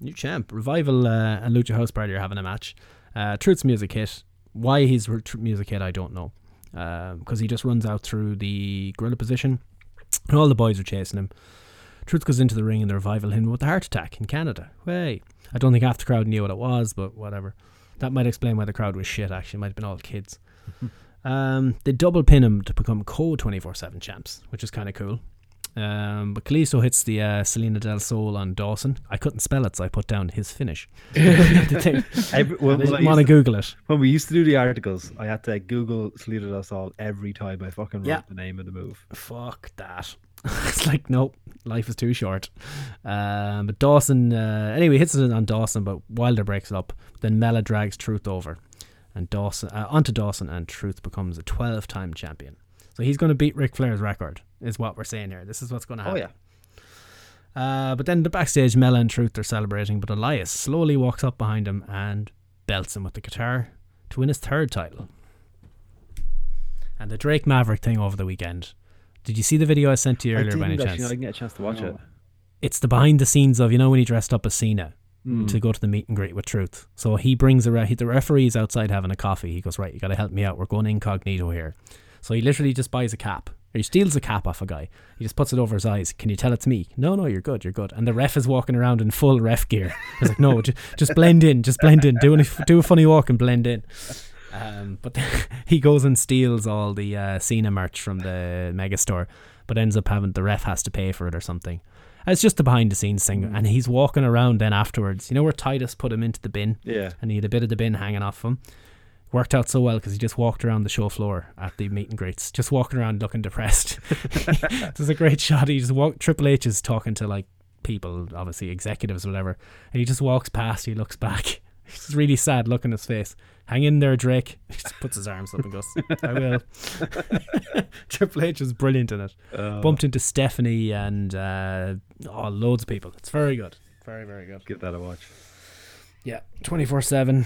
New champ. Revival uh, and Lucha House Party are having a match. Uh, Truth's music hit. Why he's music hit, I don't know. Because he just runs out through the gorilla position, and all the boys are chasing him. Truth goes into the ring, and the revival him with a heart attack in Canada. Way. I don't think half the crowd knew what it was, but whatever. That might explain why the crowd was shit. Actually, it might have been all kids. um, they double pin him to become co twenty four seven champs, which is kind of cool. Um, but Kalisto hits the uh, Salida del Sol on Dawson. I couldn't spell it, so I put down his finish. Every, I when, didn't when I want to Google it. When we used to do the articles, I had to Google Salida del Sol every time I fucking wrote Yeah. the name of the move. Fuck that. it's like, nope, life is too short. Um, but Dawson, uh, anyway, hits it on Dawson, but Wilder breaks it up. Then Mela drags Truth over, and Dawson uh, onto Dawson, and Truth becomes a 12 time champion. So he's going to beat Ric Flair's record, is what we're saying here. This is what's going to happen. Oh yeah. Uh, but then the backstage, Mela and Truth are celebrating, but Elias slowly walks up behind him and belts him with the guitar to win his third title. And the Drake Maverick thing over the weekend. Did you see the video I sent to you I earlier by any didn't chance? actually, I didn't get a chance to watch it. It's the behind the scenes of, you know, when he dressed up as Cena Mm. to go to the meet and greet with Truth. So he brings a re- he, the referee's outside having a coffee. He goes, Right, you got to help me out. We're going incognito here. So he literally just buys a cap. Or he steals a cap off a guy. He just puts it over his eyes. Can you tell it's me? No, no, you're good, you're good. And the ref is walking around in full ref gear. He's like, no, just, just blend in, just blend in. Do, an, do a funny walk and blend in. Um, but he goes and steals all the uh, Cena merch from the mega store, but ends up having the ref has to pay for it or something. And It's just the behind the scenes thing, and he's walking around then afterwards. You know where Titus put him into the bin, Yeah. and he had a bit of the bin hanging off him. Worked out so well because he just walked around the show floor at the meet and greets, just walking around looking depressed. There's a great shot. He just walked. Triple H is talking to like people, obviously executives, whatever, and he just walks past. He looks back. He's just really sad look on his face. Hang in there, Drake. He just puts his arms up and goes, I will. Triple H is brilliant in it. Oh. Bumped into Stephanie and uh, oh, loads of people. It's very good. Very, very good. Give that a watch. Yeah, 24 7.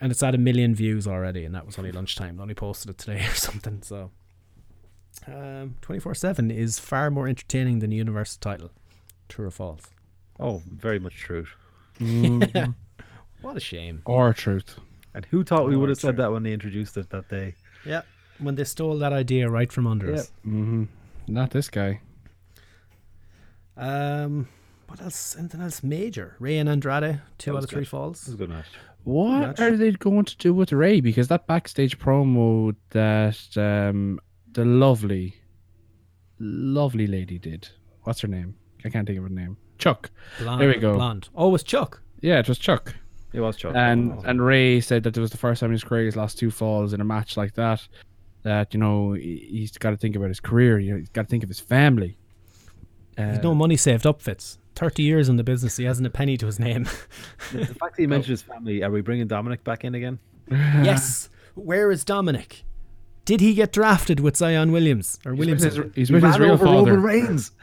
And it's at a million views already, and that was only lunchtime. I only posted it today or something. So, um, 24 7 is far more entertaining than the Universal title. True or false? Oh, very much true. What a shame. Or truth. And who thought we would have true. said that when they introduced it that day? Yeah, when they stole that idea right from under us. Mm-hmm. Not this guy. Um, what else? Anything else major? Rey and Andrade, two out was of three good. falls. This is a good match. What Match. are they going to do with Rey? Because that backstage promo that um, the lovely, lovely lady did. What's her name? I can't think of her name. Chuck. Blonde, there we go. Blonde. Oh, it was Chuck. Yeah, it was Chuck. It was Chuck. And Oh. and Rey said that it was the first time in his career he's lost two falls in a match like that. That you know he- he's got to think about his career. You know, he's got to think of his family. There's Uh, no money saved up, Fitz. 30 years in the business, he hasn't a penny to his name. the the fact that he mentioned his family, are we bringing Dominic back in again? yes. Where is Dominic? Did he get drafted with Zion Williams or He's Williams? with his- he's with his real over father. Roman Reigns.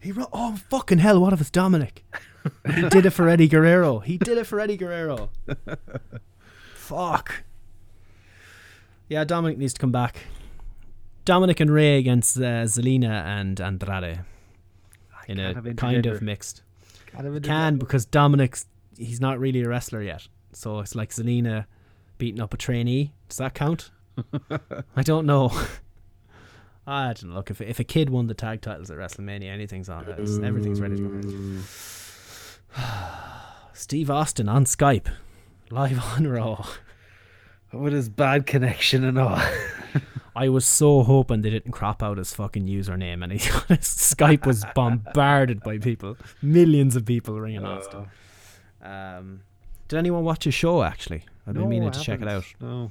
He ro- oh fucking hell! What if it's Dominic? he did it for Eddie Guerrero. He did it for Eddie Guerrero. Fuck. Yeah, Dominic needs to come back. Dominic and Rey against uh, Zelina and Andrade in a kind of mixed. Can't have Can because Dominic's he's not really a wrestler yet, so it's like Zelina beating up a trainee. Does that count? I don't know. I don't know. Look, if if a kid won the tag titles at WrestleMania, anything's on. It's, everything's ready to go. Steve Austin on Skype, live on Raw. With his bad connection and all. I was so hoping they didn't crop out his fucking username, and he, his Skype was bombarded by people, millions of people ringing Austin. Um, did anyone watch his show? Actually, I've been No, meaning to check it out. No.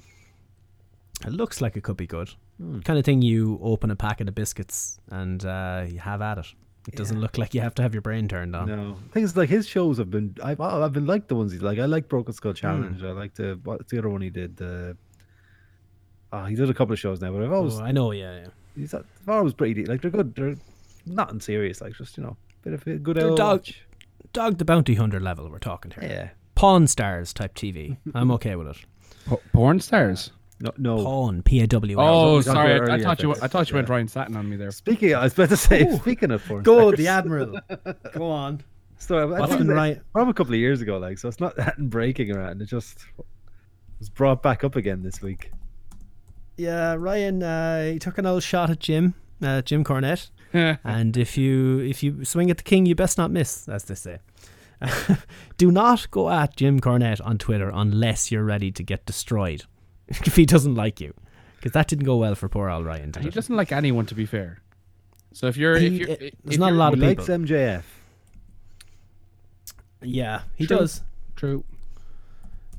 It looks like it could be good. Hmm. Kind of thing you open a packet of biscuits and uh, you have at it. It doesn't look like you have to have your brain turned on. No, things like his shows have been. I've I've been like the ones he's like. I like Broken. Skull Challenge. I like the what's the other one he did? The Ah, oh, he did a couple of shows now, but I've always Oh, I know, yeah, yeah. he's they've always pretty de- like they're good. They're nothing serious, like just you know, bit of a good They're old dog, dog the bounty hunter level we're talking here. Yeah. Pawn stars type TV. I'm okay with it. Po- porn stars. No, no. Pawn, P A W. N. Oh, sorry. I, I thought you. Fitz. I thought you went Ryan Satin on me there. Speaking, of, I was about to say. Ooh. Speaking of porn, Go stars, the admiral. Go on. So I What's think been right? From a couple of years ago, like so, it's not that breaking around. It just was brought back up again this week. Yeah, Ryan. Uh, he took an old shot at Jim, uh, Jim Cornette. and if you if you swing at the king, you best not miss, as they say. Do not go at Jim Cornette on Twitter unless you're ready to get destroyed. if he doesn't like you, because that didn't go well for poor old Ryan. Did He it? doesn't like anyone, to be fair. So if you're, He- if you're, it- if there's not a you're- lot He of likes people. MJF. Yeah, he True. does. True.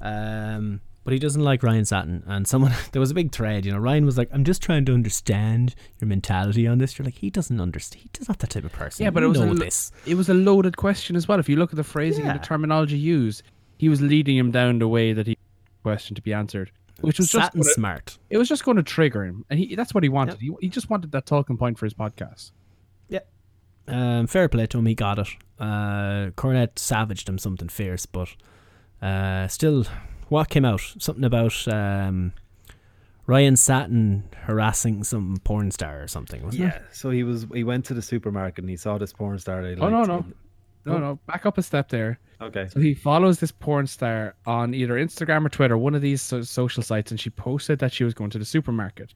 Um, but he doesn't like Ryan Satin. And someone there was a big thread. You know, Ryan was like, "I'm just trying to understand your mentality on this." You're like, he doesn't understand. He's not that type of person. Yeah, but You it was a this. It was a loaded question as well. If you look at the phrasing and the terminology used, he was leading him down the way that he question to be answered, which was just gonna- smart. It was just going to trigger him, and he, that's what he wanted. He, he just wanted that talking point for his podcast. Yeah. Um, fair play to him, he got it. Uh, Cornette savaged him something fierce, but uh, still, what came out? Something about um, Ryan Satin harassing some porn star or something, wasn't Yeah. it? So he was. He went to the supermarket and he saw this porn star. that Oh no no, and- no no! Back up a step there. Okay. So he follows this porn star on either Instagram or Twitter, one of these so- social sites, and she posted that she was going to the supermarket.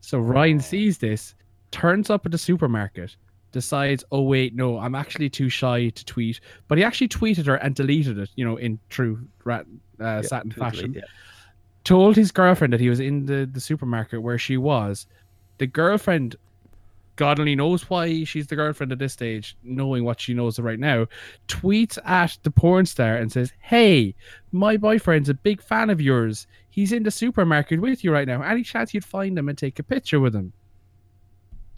So Ryan sees this, turns up at the supermarket, decides, oh wait, no, I'm actually too shy to tweet. But he actually tweeted her and deleted it, you know, in true rat, uh, satin totally, fashion. yeah. Told his girlfriend that he was in the, the supermarket where she was. The girlfriend, God only knows why she's the girlfriend at this stage, knowing what she knows right now, tweets at the porn star and says, Hey, my boyfriend's a big fan of yours. He's in the supermarket with you right now. Any chance you'd find him and take a picture with him?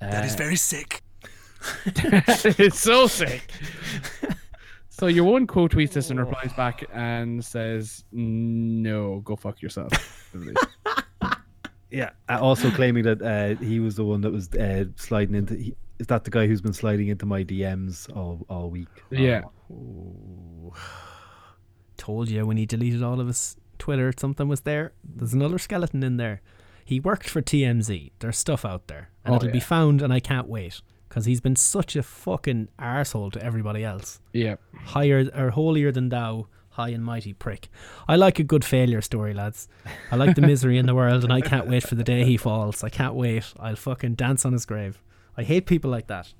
That is Uh, very sick. it's so sick. so your one quote tweets this and replies back and says, "No, go fuck yourself." Yeah. uh, Also claiming that uh, he was the one that was uh, sliding into. He, is that the guy who's been sliding into my DMs all all week? yeah. Told you when he deleted all of his Twitter, something was there. There's another skeleton in there. He worked for TMZ. There's stuff out there, and Oh, it'll be found, and I can't wait because he's been such a fucking arsehole to everybody else. Yeah. higher or holier than thou, high and mighty prick. I like a good failure story, lads. I like the misery in the world, and I can't wait for the day he falls. I can't wait. I'll fucking dance on his grave. I hate people like that.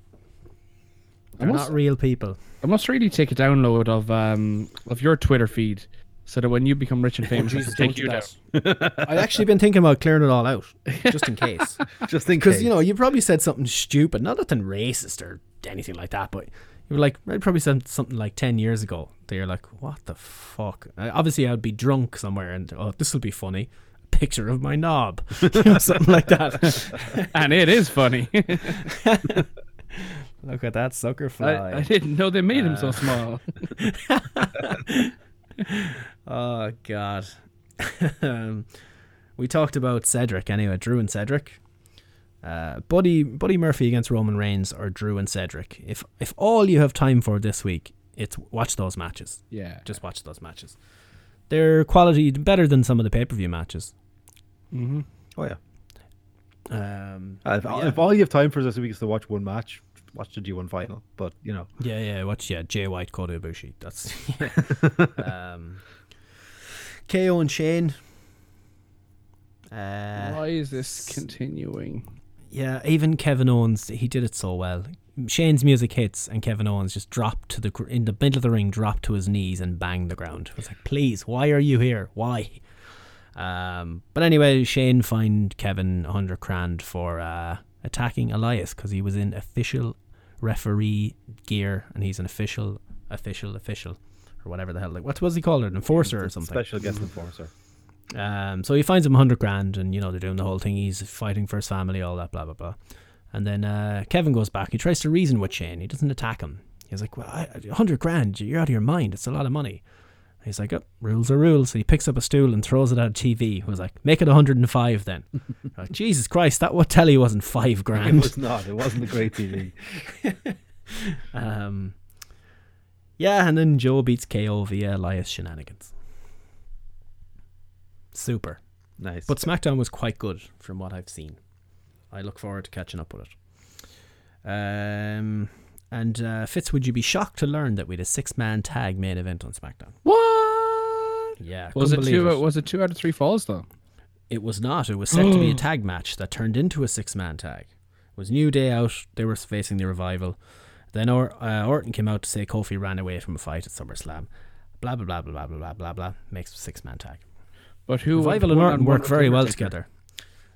They're must- not real people. I must really take a download of um of your Twitter feed so that when you become rich and famous, I Jesus, can don't take do you that. down. I've actually been thinking about clearing it all out, just in case. Just in Because you know, you probably said something stupid, not nothing racist or anything like that, but you were like, I probably said something like ten years ago. That you're like, what the fuck? Uh, obviously, I'd be drunk somewhere, and oh, this will be funny. A picture of my knob, You know, something like that. and it is funny. Look at that sucker fly. I, I didn't know they made him so Uh, small. oh God. um, we talked about Cedric anyway. Drew and Cedric. Uh, Buddy Buddy Murphy against Roman Reigns or Drew and Cedric. If if all you have time for this week, it's watch those matches. Yeah. Just watch those matches. They're quality better than some of the pay per view matches. Mm-hmm. Oh yeah. Um, Uh, if, yeah. if all you have time for this week is to watch one match, watch the G1 final. But you know, Yeah, yeah. Watch yeah, Jay White, Kota Ibushi. That's um, KO and Shane. Uh, Why is this continuing? Yeah, even Kevin Owens, he did it so well. Shane's music hits, and Kevin Owens just dropped to the gr- in the middle of the ring, dropped to his knees, and banged the ground. I was like, please, why are you here? Why? Um, but anyway, Shane fined Kevin a hundred grand for uh, attacking Elias because he was in official referee gear, and he's an official, official, official, or whatever the hell. Like, what was he called? An enforcer or something? special guest enforcer. Um, so he finds him 100 grand, and you know, they're doing the whole thing. He's fighting for his family, all that, blah, blah, blah. And then uh, Kevin goes back. He tries to reason with Shane. He doesn't attack him. He's like, well, I, 100 grand, you're out of your mind. It's a lot of money. He's like, oh, rules are rules. So he picks up a stool and throws it at a TV. He was like, make it 105 then. like, Jesus Christ, that what telly wasn't five grand. It was not. It wasn't a great TV. um, yeah, and then Joe beats KO via Elias shenanigans. Super. Nice. But SmackDown was quite good from what I've seen. I look forward to catching up with it. Um, and uh, Fitz, would you be shocked to learn that we had a six man tag main event on SmackDown? What? Yeah. Was it two? It. Was it two out of three falls though? It was not. It was set to be a tag match that turned into a six man tag. It was New Day out. They were facing the revival. Then or- uh, Orton came out to say Kofi ran away from a fight at SummerSlam. Blah blah blah blah blah blah blah blah. Makes six man tag. But who Revival and Orton work very well together.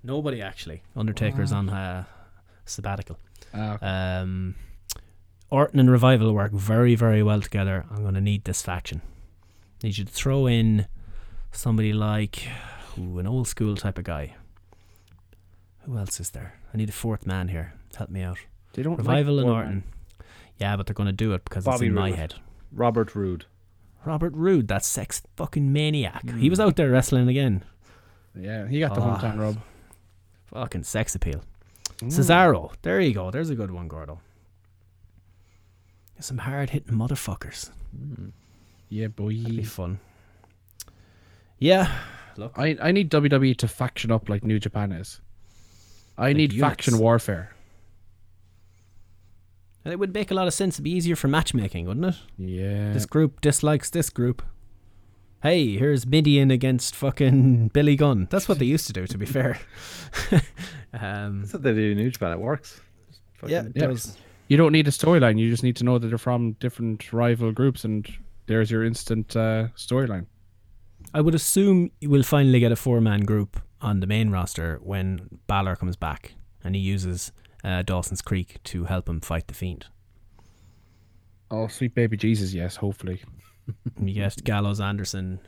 Nobody actually. Undertaker's wow. Ah. on uh, sabbatical. Oh. Um, Orton and Revival work very very well together. I'm going to need this faction. Need you to throw in somebody like ooh, an old school type of guy. Who else is there? I need a fourth man here. Help me out. They don't like Revival and four Orton. Yeah, but they're going to do it because Bobby it's in my head. Robert Roode. Robert Roode, that sex fucking maniac. He was out there wrestling again. Yeah, he got the Oh. hometown rub. Fucking sex appeal. Mm. Cesaro. There you go. There's a good one, Gordo. Some hard hitting motherfuckers. Yeah, boy. That'd be fun. Yeah. Look. I I need WWE to faction up like New Japan is. I Like need units. faction warfare. And it would make a lot of sense. It'd be easier for matchmaking, wouldn't it? Yeah. This group dislikes this group. Hey, here's Midian against fucking Billy Gunn. That's what they used to do, to be fair. um, That's what they do in New Japan. It works. yeah, Fucking- it does. You don't need a storyline. You just need to know that they're from different rival groups, and there's your instant uh, storyline. I would assume we'll finally get a four man group on the main roster when Balor comes back and he uses uh, Dawson's Creek to help him fight the Fiend. Oh, sweet baby Jesus, yes, hopefully. And you get Gallows, Anderson,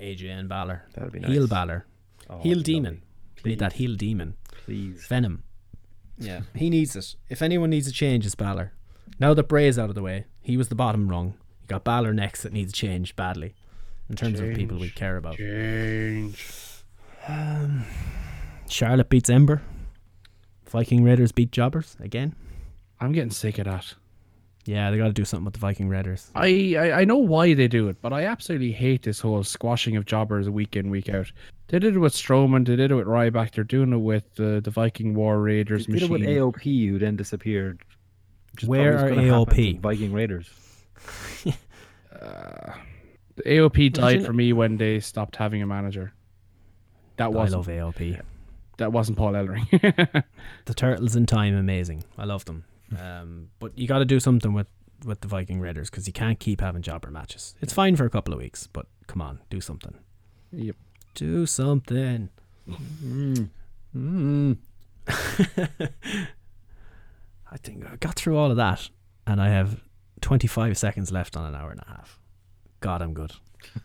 AJ, and Balor. That'd be Heel nice. Balor. Oh, heel Demon. lovely. Need that heel demon. Please. Venom. Yeah, he needs it. If anyone needs a change, it's Balor. Now that Bray's out of the way, he was the bottom rung. You got Balor next that needs change badly in terms of people we care about. Change. Um, Charlotte beats Ember. Viking Raiders beat Jobbers again. I'm getting sick of that. Yeah, they got to do something with the Viking Raiders. I, I I know why they do it, but I absolutely hate this whole squashing of jobbers week in week out. They did it with Strowman, they did it with Ryback, they're doing it with uh, the Viking War Raiders They did it with. AOP, who then disappeared. Where are what's gonna happen AOP? Viking Raiders. The AOP died Imagine- for me when they stopped having a manager. That wasn't love AOP. that wasn't Paul Ellering. The Turtles in Time, amazing. I love them. Um, but you got to do something with with the Viking Raiders because you can't keep having jobber matches. It's fine for a couple of weeks, but come on, do something. yep. Do something. Mm. Mm. I think I got through all of that, and I have 25 seconds left on an hour and a half. God, I'm good.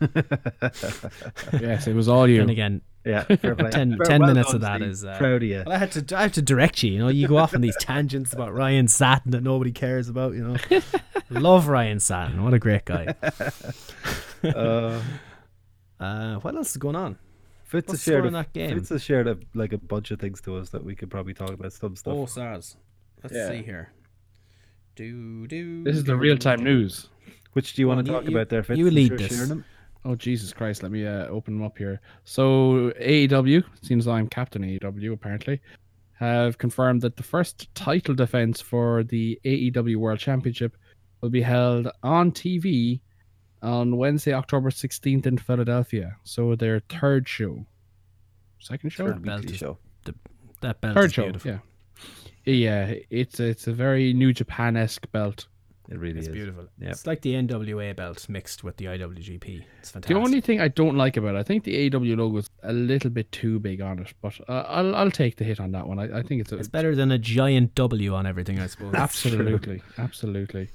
Yes, it was all you. And again, Yeah, fair play. 10, Fair- 10 well minutes done, of that Steve. is. Uh, Proud of you. Well, I had to. I have to direct you. You know, you go off on these tangents about Ryan Satin that nobody cares about. You know, love Ryan Satin. What a great guy. Uh, Uh, what else is going on? Fitz What's has the score shared in a, that game? Fitz has shared a, like a bunch of things to us that we could probably talk about some stuff. Oh, SARS. Let's Yeah. see here. Do do. This is the real time news. Which do you want to you- talk you- about there, Fitz? you lead you're this. Sharing them? Oh Jesus Christ! Let me uh, open them up here. So AEW seems I'm Captain AEW apparently have confirmed that the first title defense for the AEW World Championship will be held on TV on Wednesday, October 16th in Philadelphia. So their third show, second show, Third belt weekly is- show. That belt third is show. beautiful. Yeah, yeah. It's it's a very New Japan esque belt. It really It's is. beautiful. Yeah. It's like the NWA belt mixed with the IWGP. It's fantastic. The only thing I don't like about it, I think the AW logo is a little bit too big on it, but uh, I'll I'll take the hit on that one. I, I think it's a, It's better than a giant W on everything, I suppose. absolutely, absolutely.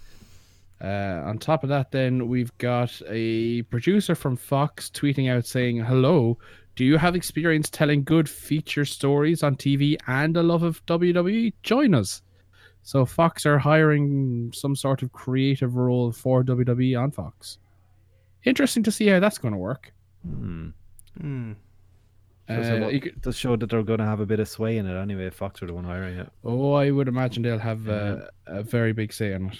Uh, on top of that, then we've got a producer from Fox tweeting out saying, "Hello, do you have experience telling good feature stories on TV and a love of WWE? Join us." So Fox are hiring some sort of creative role for WWE on Fox. Interesting to see how that's going to work. Hmm. Hmm. So, so Uh, what- you could- does show that they're going to have a bit of sway in it anyway. if Fox are the one hiring it. Oh, I would imagine they'll have uh, a very big say in it.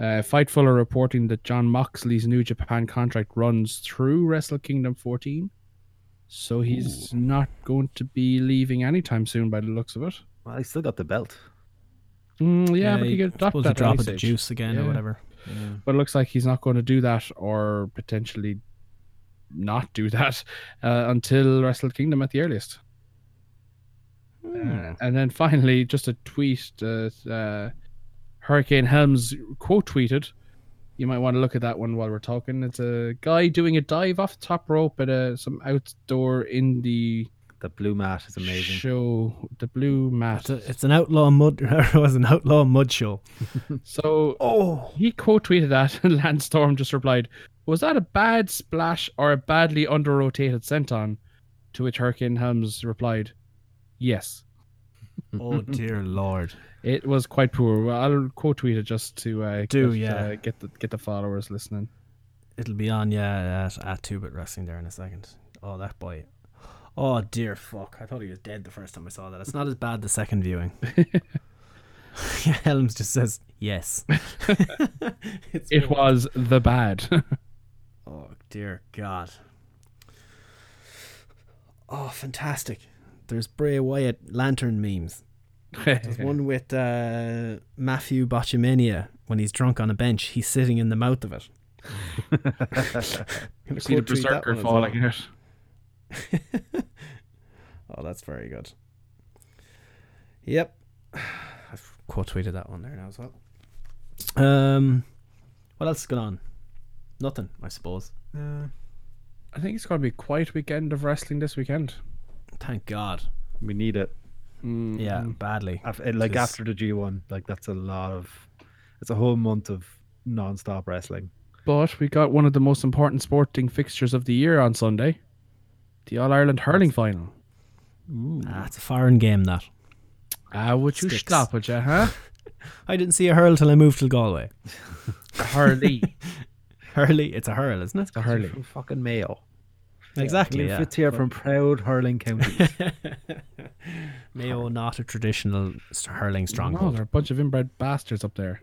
Uh, Fightful are reporting that Jon Moxley's New Japan contract runs through Wrestle Kingdom 14, so he's not going to be leaving anytime soon by the looks of it. Well, he still got the belt. Mm, yeah, but I he could drop that drop of the juice again or Yeah. whatever. But it looks like he's not going to do that or potentially not do that uh, until Wrestle Kingdom at the earliest. Uh, and then finally, just a tweet that uh, Hurricane Helms quote tweeted. You might want to look at that one while we're talking. It's a guy doing a dive off the top rope at a, some outdoor indie The blue mat is amazing. show. The blue mat. It's, a, it's an outlaw mud. it was an outlaw mud show. So oh, he quote tweeted that, and Lance Storm just replied, "Was that a bad splash or a badly under rotated senton?" To which Hurricane Helms replied, "Yes." Oh dear lord! It was quite poor. I'll quote tweet it just to uh, Do, get, yeah. uh, get the get the followers listening. It'll be on yeah at, at Two Bit Wrestling there in a second. Oh that boy. Oh dear fuck! I thought he was dead the first time I saw that. It's not as bad the second viewing. Helms just says yes. It was the bad. Oh dear God. Oh, fantastic! There's Bray Wyatt lantern memes. There's one with uh, Matthew Botchamania when he's drunk on a bench. He's sitting in the mouth of it. Gonna See the quote tweet that berserker falling well. out. Oh, that's very good. Yep. I've quote tweeted that one there now as well. Um, what else is going on? Nothing, I suppose. I think it's going to be quite a quiet weekend of wrestling this weekend. Thank God. We need it. Yeah, badly. Af- eh, like 'Cause- after the G1, like that's a lot of. It's a whole month of non-stop wrestling. But we got one of the most important sporting fixtures of the year on Sunday, the All Ireland hurling final. Ah, it's a foreign game that. Ah, would you Sticks. stop it, you, huh? I didn't see a hurl till I moved to Galway. Hurley. Hurley, it's a hurl, isn't it? It's a hurley. From fucking Mayo. Exactly. Liam Yeah. Fitz here from proud hurling county. Mayo, not a traditional s- hurling No, stronghold. they're a bunch of inbred bastards up there.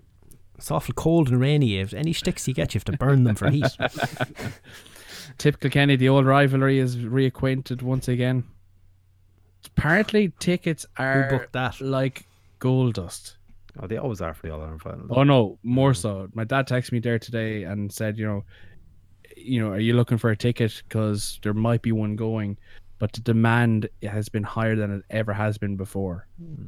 It's awful cold and rainy. If any sticks you get, you have to burn them for heat. Typical Kenny, the old rivalry is reacquainted once again. Apparently, tickets are booked that? like gold dust. oh, they always are for the All Ireland final. Oh no, more so. My dad texted me there today and said, you know, you know, are you looking for a ticket? Because there might be one going, but the demand has been higher than it ever has been before. Hmm.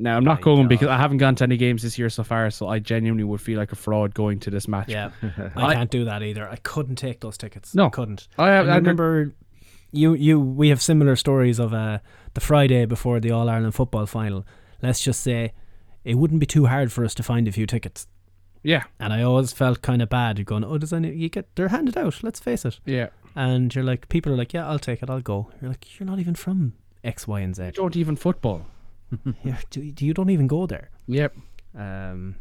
Now I'm not My going God. because I haven't gone to any games this year so far, so I genuinely would feel like a fraud going to this match. Yeah, I, I- can't do that either. I couldn't take those tickets. No. I couldn't. I have- I I remember you. You. We have similar stories of uh, the Friday before the All Ireland football final. Let's just say it wouldn't be too hard for us to find a few tickets. Yeah, And I always felt kind of bad. You're going, oh, does any you get? They're handed out. Let's face it. yeah. And you're like, people are like, yeah, I'll take it. I'll go. You're like, you're not even from X, Y, and Z. You don't even football. Do, you don't even go there. Yep. Um,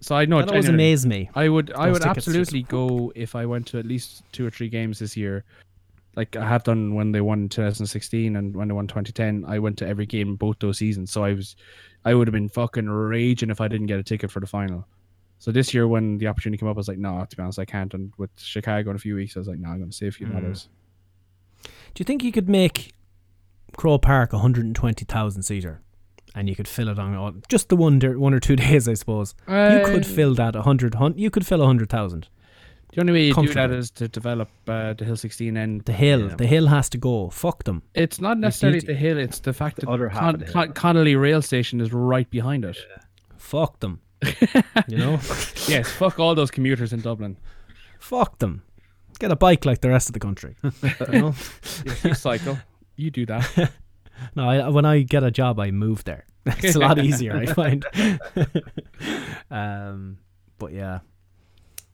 So I know that always amazed me. I would I would absolutely go if I went to at least two or three games this year. like I have done when they won 2016 and when they won 2010. I went to every game both those seasons, so I was, I would have been fucking raging if I didn't get a ticket for the final. So this year, when the opportunity came up, I was like, no, to be honest, I can't. And with Chicago in a few weeks, I was like, no, I'm going to save a few Mm. dollars. Do you think you could make Croke Park hundred and twenty thousand seater, and you could fill it on all, just the one der- one or two days, I suppose? you Uh, could fill that a hundred. You could fill a hundred thousand. The only way you do that Comfortably. to develop uh, the Hill 16 and The hill, the hill has to go. Fuck them. It's not necessarily you- the hill; it's the fact that other half Con- of the. Con- Connolly rail station is right behind it. Fuck them. you know. yes, fuck all those commuters in Dublin. Fuck them. Get a bike like the rest of the country. you know? you cycle. You do that. No, I, when I get a job, I move there. It's a lot easier, I find. um, but yeah,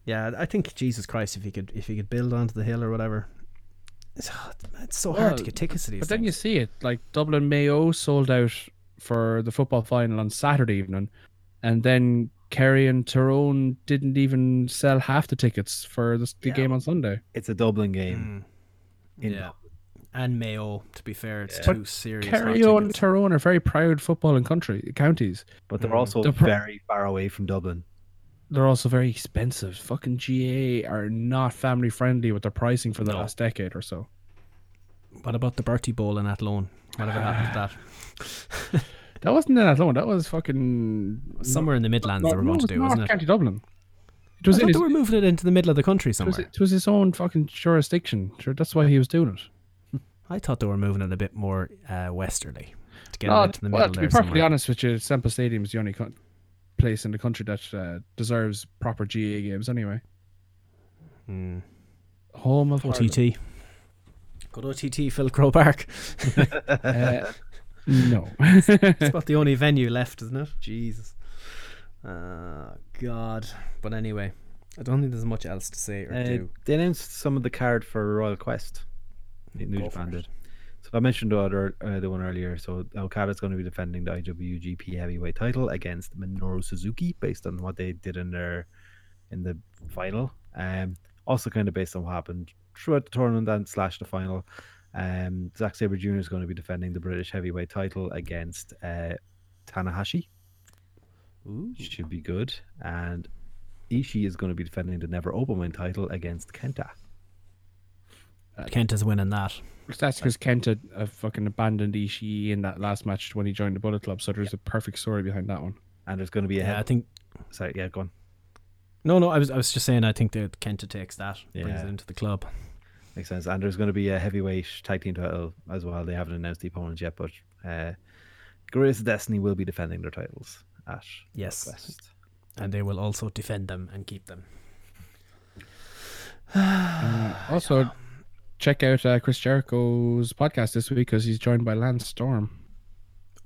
yeah. I think Jesus Christ, if you could, if you could build onto the hill or whatever, it's, it's so hard to get tickets to these. But then you see it, like Dublin Mayo sold out for the football final on Saturday evening, and then Kerry and Tyrone didn't even sell half the tickets for the, the game on Sunday. It's a Dublin game. in yeah. And Mayo, to be fair, it's But too serious. Kerry not and tickets. Tyrone are very proud football and country counties, But they're Mm. also The pro- very far away from Dublin. they're also very expensive. Fucking GAA are not family friendly with their pricing for the last decade or so. What about the Bertie Bowl in Athlone? Whatever happened to that? That wasn't in Athlone. That was fucking Somewhere in the Midlands they were no, going to it do, wasn't it? County Dublin. It I was thought his, they were moving it into the middle of the country it was, somewhere. it was his own fucking jurisdiction. Sure, that's why he was doing it. I thought they were moving it a bit more uh, westerly to get No, it into the well, middle to be there perfectly somewhere. honest with you, Semple Stadium is the only co- place in the country that uh, deserves proper GAA games anyway. Hmm. Home of OTT. Good OTT, Phil Croke Park. Uh, no. it's about the only venue left, isn't it? Jesus. Uh, God. But anyway, I don't think there's much else to say or Uh, do. they announced some of the card for Royal Quest. New Go Japan did. So I mentioned the other uh, the one earlier. So Okada's going to be defending the IWGP Heavyweight title against Minoru Suzuki, based on what they did in their in the final. Um, also kind of based on what happened throughout the tournament and slash the final. Um, Zack Sabre Jr. is going to be defending the British Heavyweight title against uh, Tanahashi. Should be good. And Ishii is going to be defending the Never Openweight title against Kenta. Kent is winning that. That's because Kent had uh, fucking abandoned Ishii in that last match when he joined the Bullet Club. So there's a perfect story behind that one. And there's going to be a Yeah, I think. Sorry, yeah, go on. No, no, I was, I was just saying. I think that Kenta takes that, brings it into the club. Makes sense. And there's going to be a heavyweight tag team title as well. They haven't announced the opponents yet, but uh, Guerrillas of Destiny will be defending their titles at Yes. West. And they will also defend them and keep them. Uh, also, check out uh, Chris Jericho's podcast this week because he's joined by Lance Storm.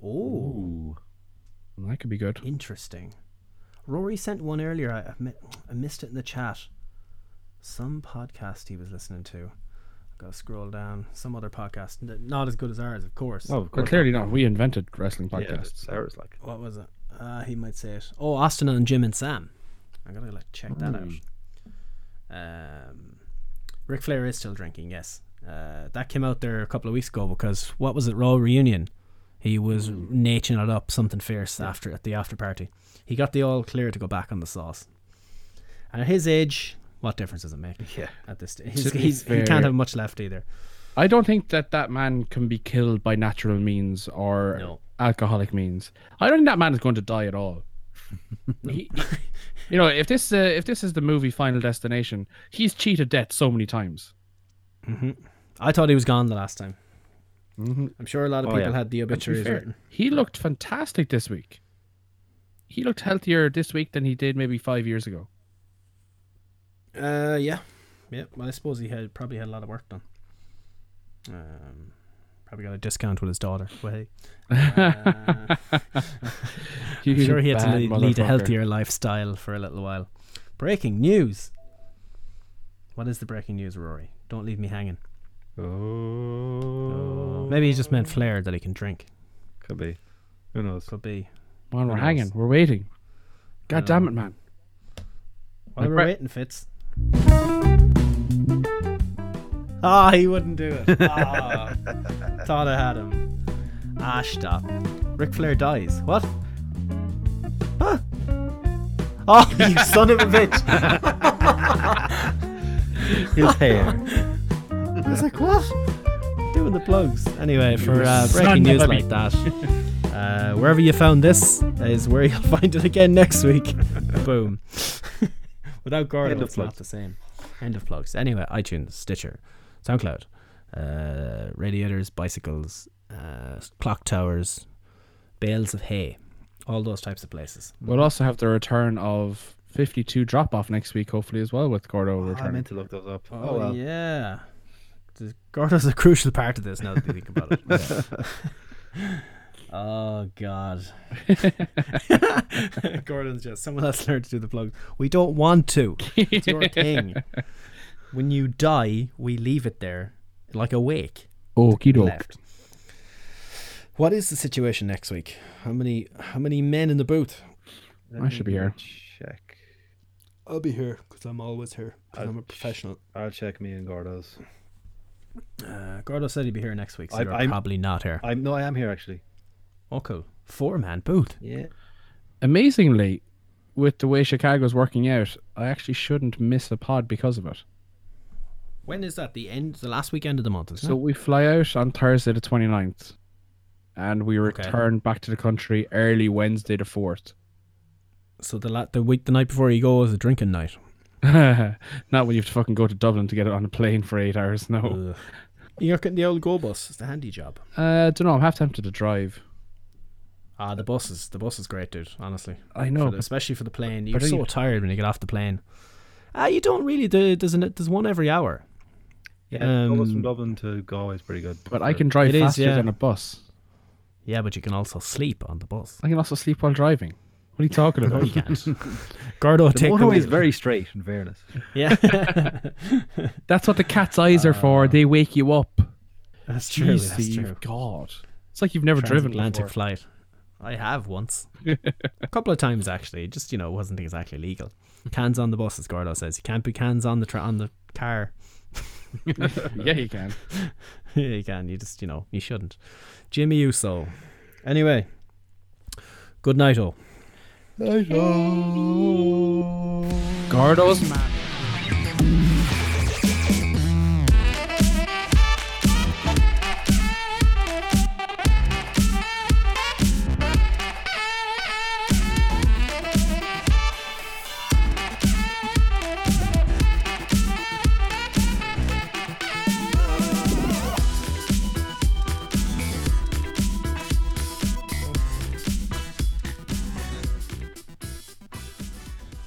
Oh, that could be good. Interesting. Rory sent one earlier. I, I, I missed it in the chat. Some podcast he was listening to. I've got to scroll down. Some other podcast. Not as good as ours, of course. Oh, of Well, course. clearly not. We invented wrestling podcasts. it's ours, like. What was it? Uh, he might say it. Oh, Austin and Jim and Sam. I gotta like check that out. Um, Ric Flair is still drinking. Yes, uh, that came out there a couple of weeks ago because what was it? Raw reunion. He was naching it up something fierce after at the after party. He got the all clear to go back on the sauce. And at his age, what difference does it make? Yeah. At this stage, he's, he's, he can't have much left either. I don't think that that man can be killed by natural means or No. alcoholic means. I don't think that man is going to die at all. He- you know, if this uh, if this is the movie Final Destination, he's cheated death so many times. hmm I thought he was gone the last time. Mm-hmm. I'm sure a lot of Oh, people yeah. had the But obituaries fair, written. he looked fantastic this week. He looked healthier this week than he did maybe five years ago. Uh, yeah, yeah. Well, I suppose he had probably had a lot of work done. Um, probably got a discount with his daughter. Well, hey. Uh, You I'm sure he had to bad lead, lead a healthier lifestyle for a little while. Breaking news. What is the breaking news, Rory? Don't leave me hanging. Oh. Maybe he just meant Flair that he can drink. Could be. Who knows? Could be. Man, we're Who hanging. knows? We're waiting. God I damn it, man. While we're Brett- waiting, Fitz. Ah, he wouldn't do it. Ah, thought I had him. Ah, stop. Ric Flair dies. What? Huh? Oh, you son of a bitch! His hair. I was like, what? Doing the plugs. Anyway, for uh, breaking news like that, uh, wherever you found this is where you'll find it again next week. Boom. Without Gordon, it's not the same. End of plugs. Anyway, iTunes, Stitcher, SoundCloud, uh, radiators, bicycles, uh, clock towers, bales of hay, all those types of places. We'll also have the return of 52 drop off next week, hopefully, as well, with Gordo Oh, I meant to look those up. Oh, Oh, well. yeah. The- Gordo's a crucial part of this now that you think about it. oh God. Gordon's just someone else learned to do the plugs. We don't want to. It's your thing. When you die, we leave it there like a wake. Okie doke. Left. What is the situation next week? How many how many men in the booth? I should be here. Check. I'll be here because I'm always here. 'cause I'm a professional. I'll check me and Gordo's. Uh, Gordo said he'd be here next week, so I'm- you're I'm- probably not here. I'm no, I am here actually. Oh, cool. Four man booth. Yeah. Amazingly, with the way Chicago's working out, I actually shouldn't miss a pod because of it. When is that? The end, the last weekend of the month, isn't So it? we fly out on Thursday the 29th, and we return back to the country early Wednesday the 4th. So the la- the week, the night before you go is a drinking night. Not when you have to fucking go to Dublin to get it on a plane for eight hours, no. You're getting the old GoBus. It's the handy job. Uh, don't know, I'm half tempted to drive. Ah, the bus is the bus is great, dude. Honestly, I know, For the- especially for the plane. You're so you- tired when you get off the plane. Ah, you don't really. do- There's an, there's one every hour. Yeah, the bus Um, from Dublin to Galway is pretty good. But I can drive It is, faster yeah. than a bus. Yeah, but you can also sleep on the bus. I can also sleep while driving. What are you talking about? you can't. Gordo, The take motorway away- is very straight. In fairness. Yeah. That's what the cat's eyes are for. They wake you up. That's true. Jeez, That's Steve, true. God. It's like you've never driven Atlantic before. flight. I have once, a couple of times actually. Just you know, it wasn't exactly legal. Cans on the bus, as Gordo says. You can't put cans on the tra- on the car. yeah, you can. yeah, you can. You just you know you shouldn't. Jimmy Uso. Anyway, good night, oh. Gordo's man.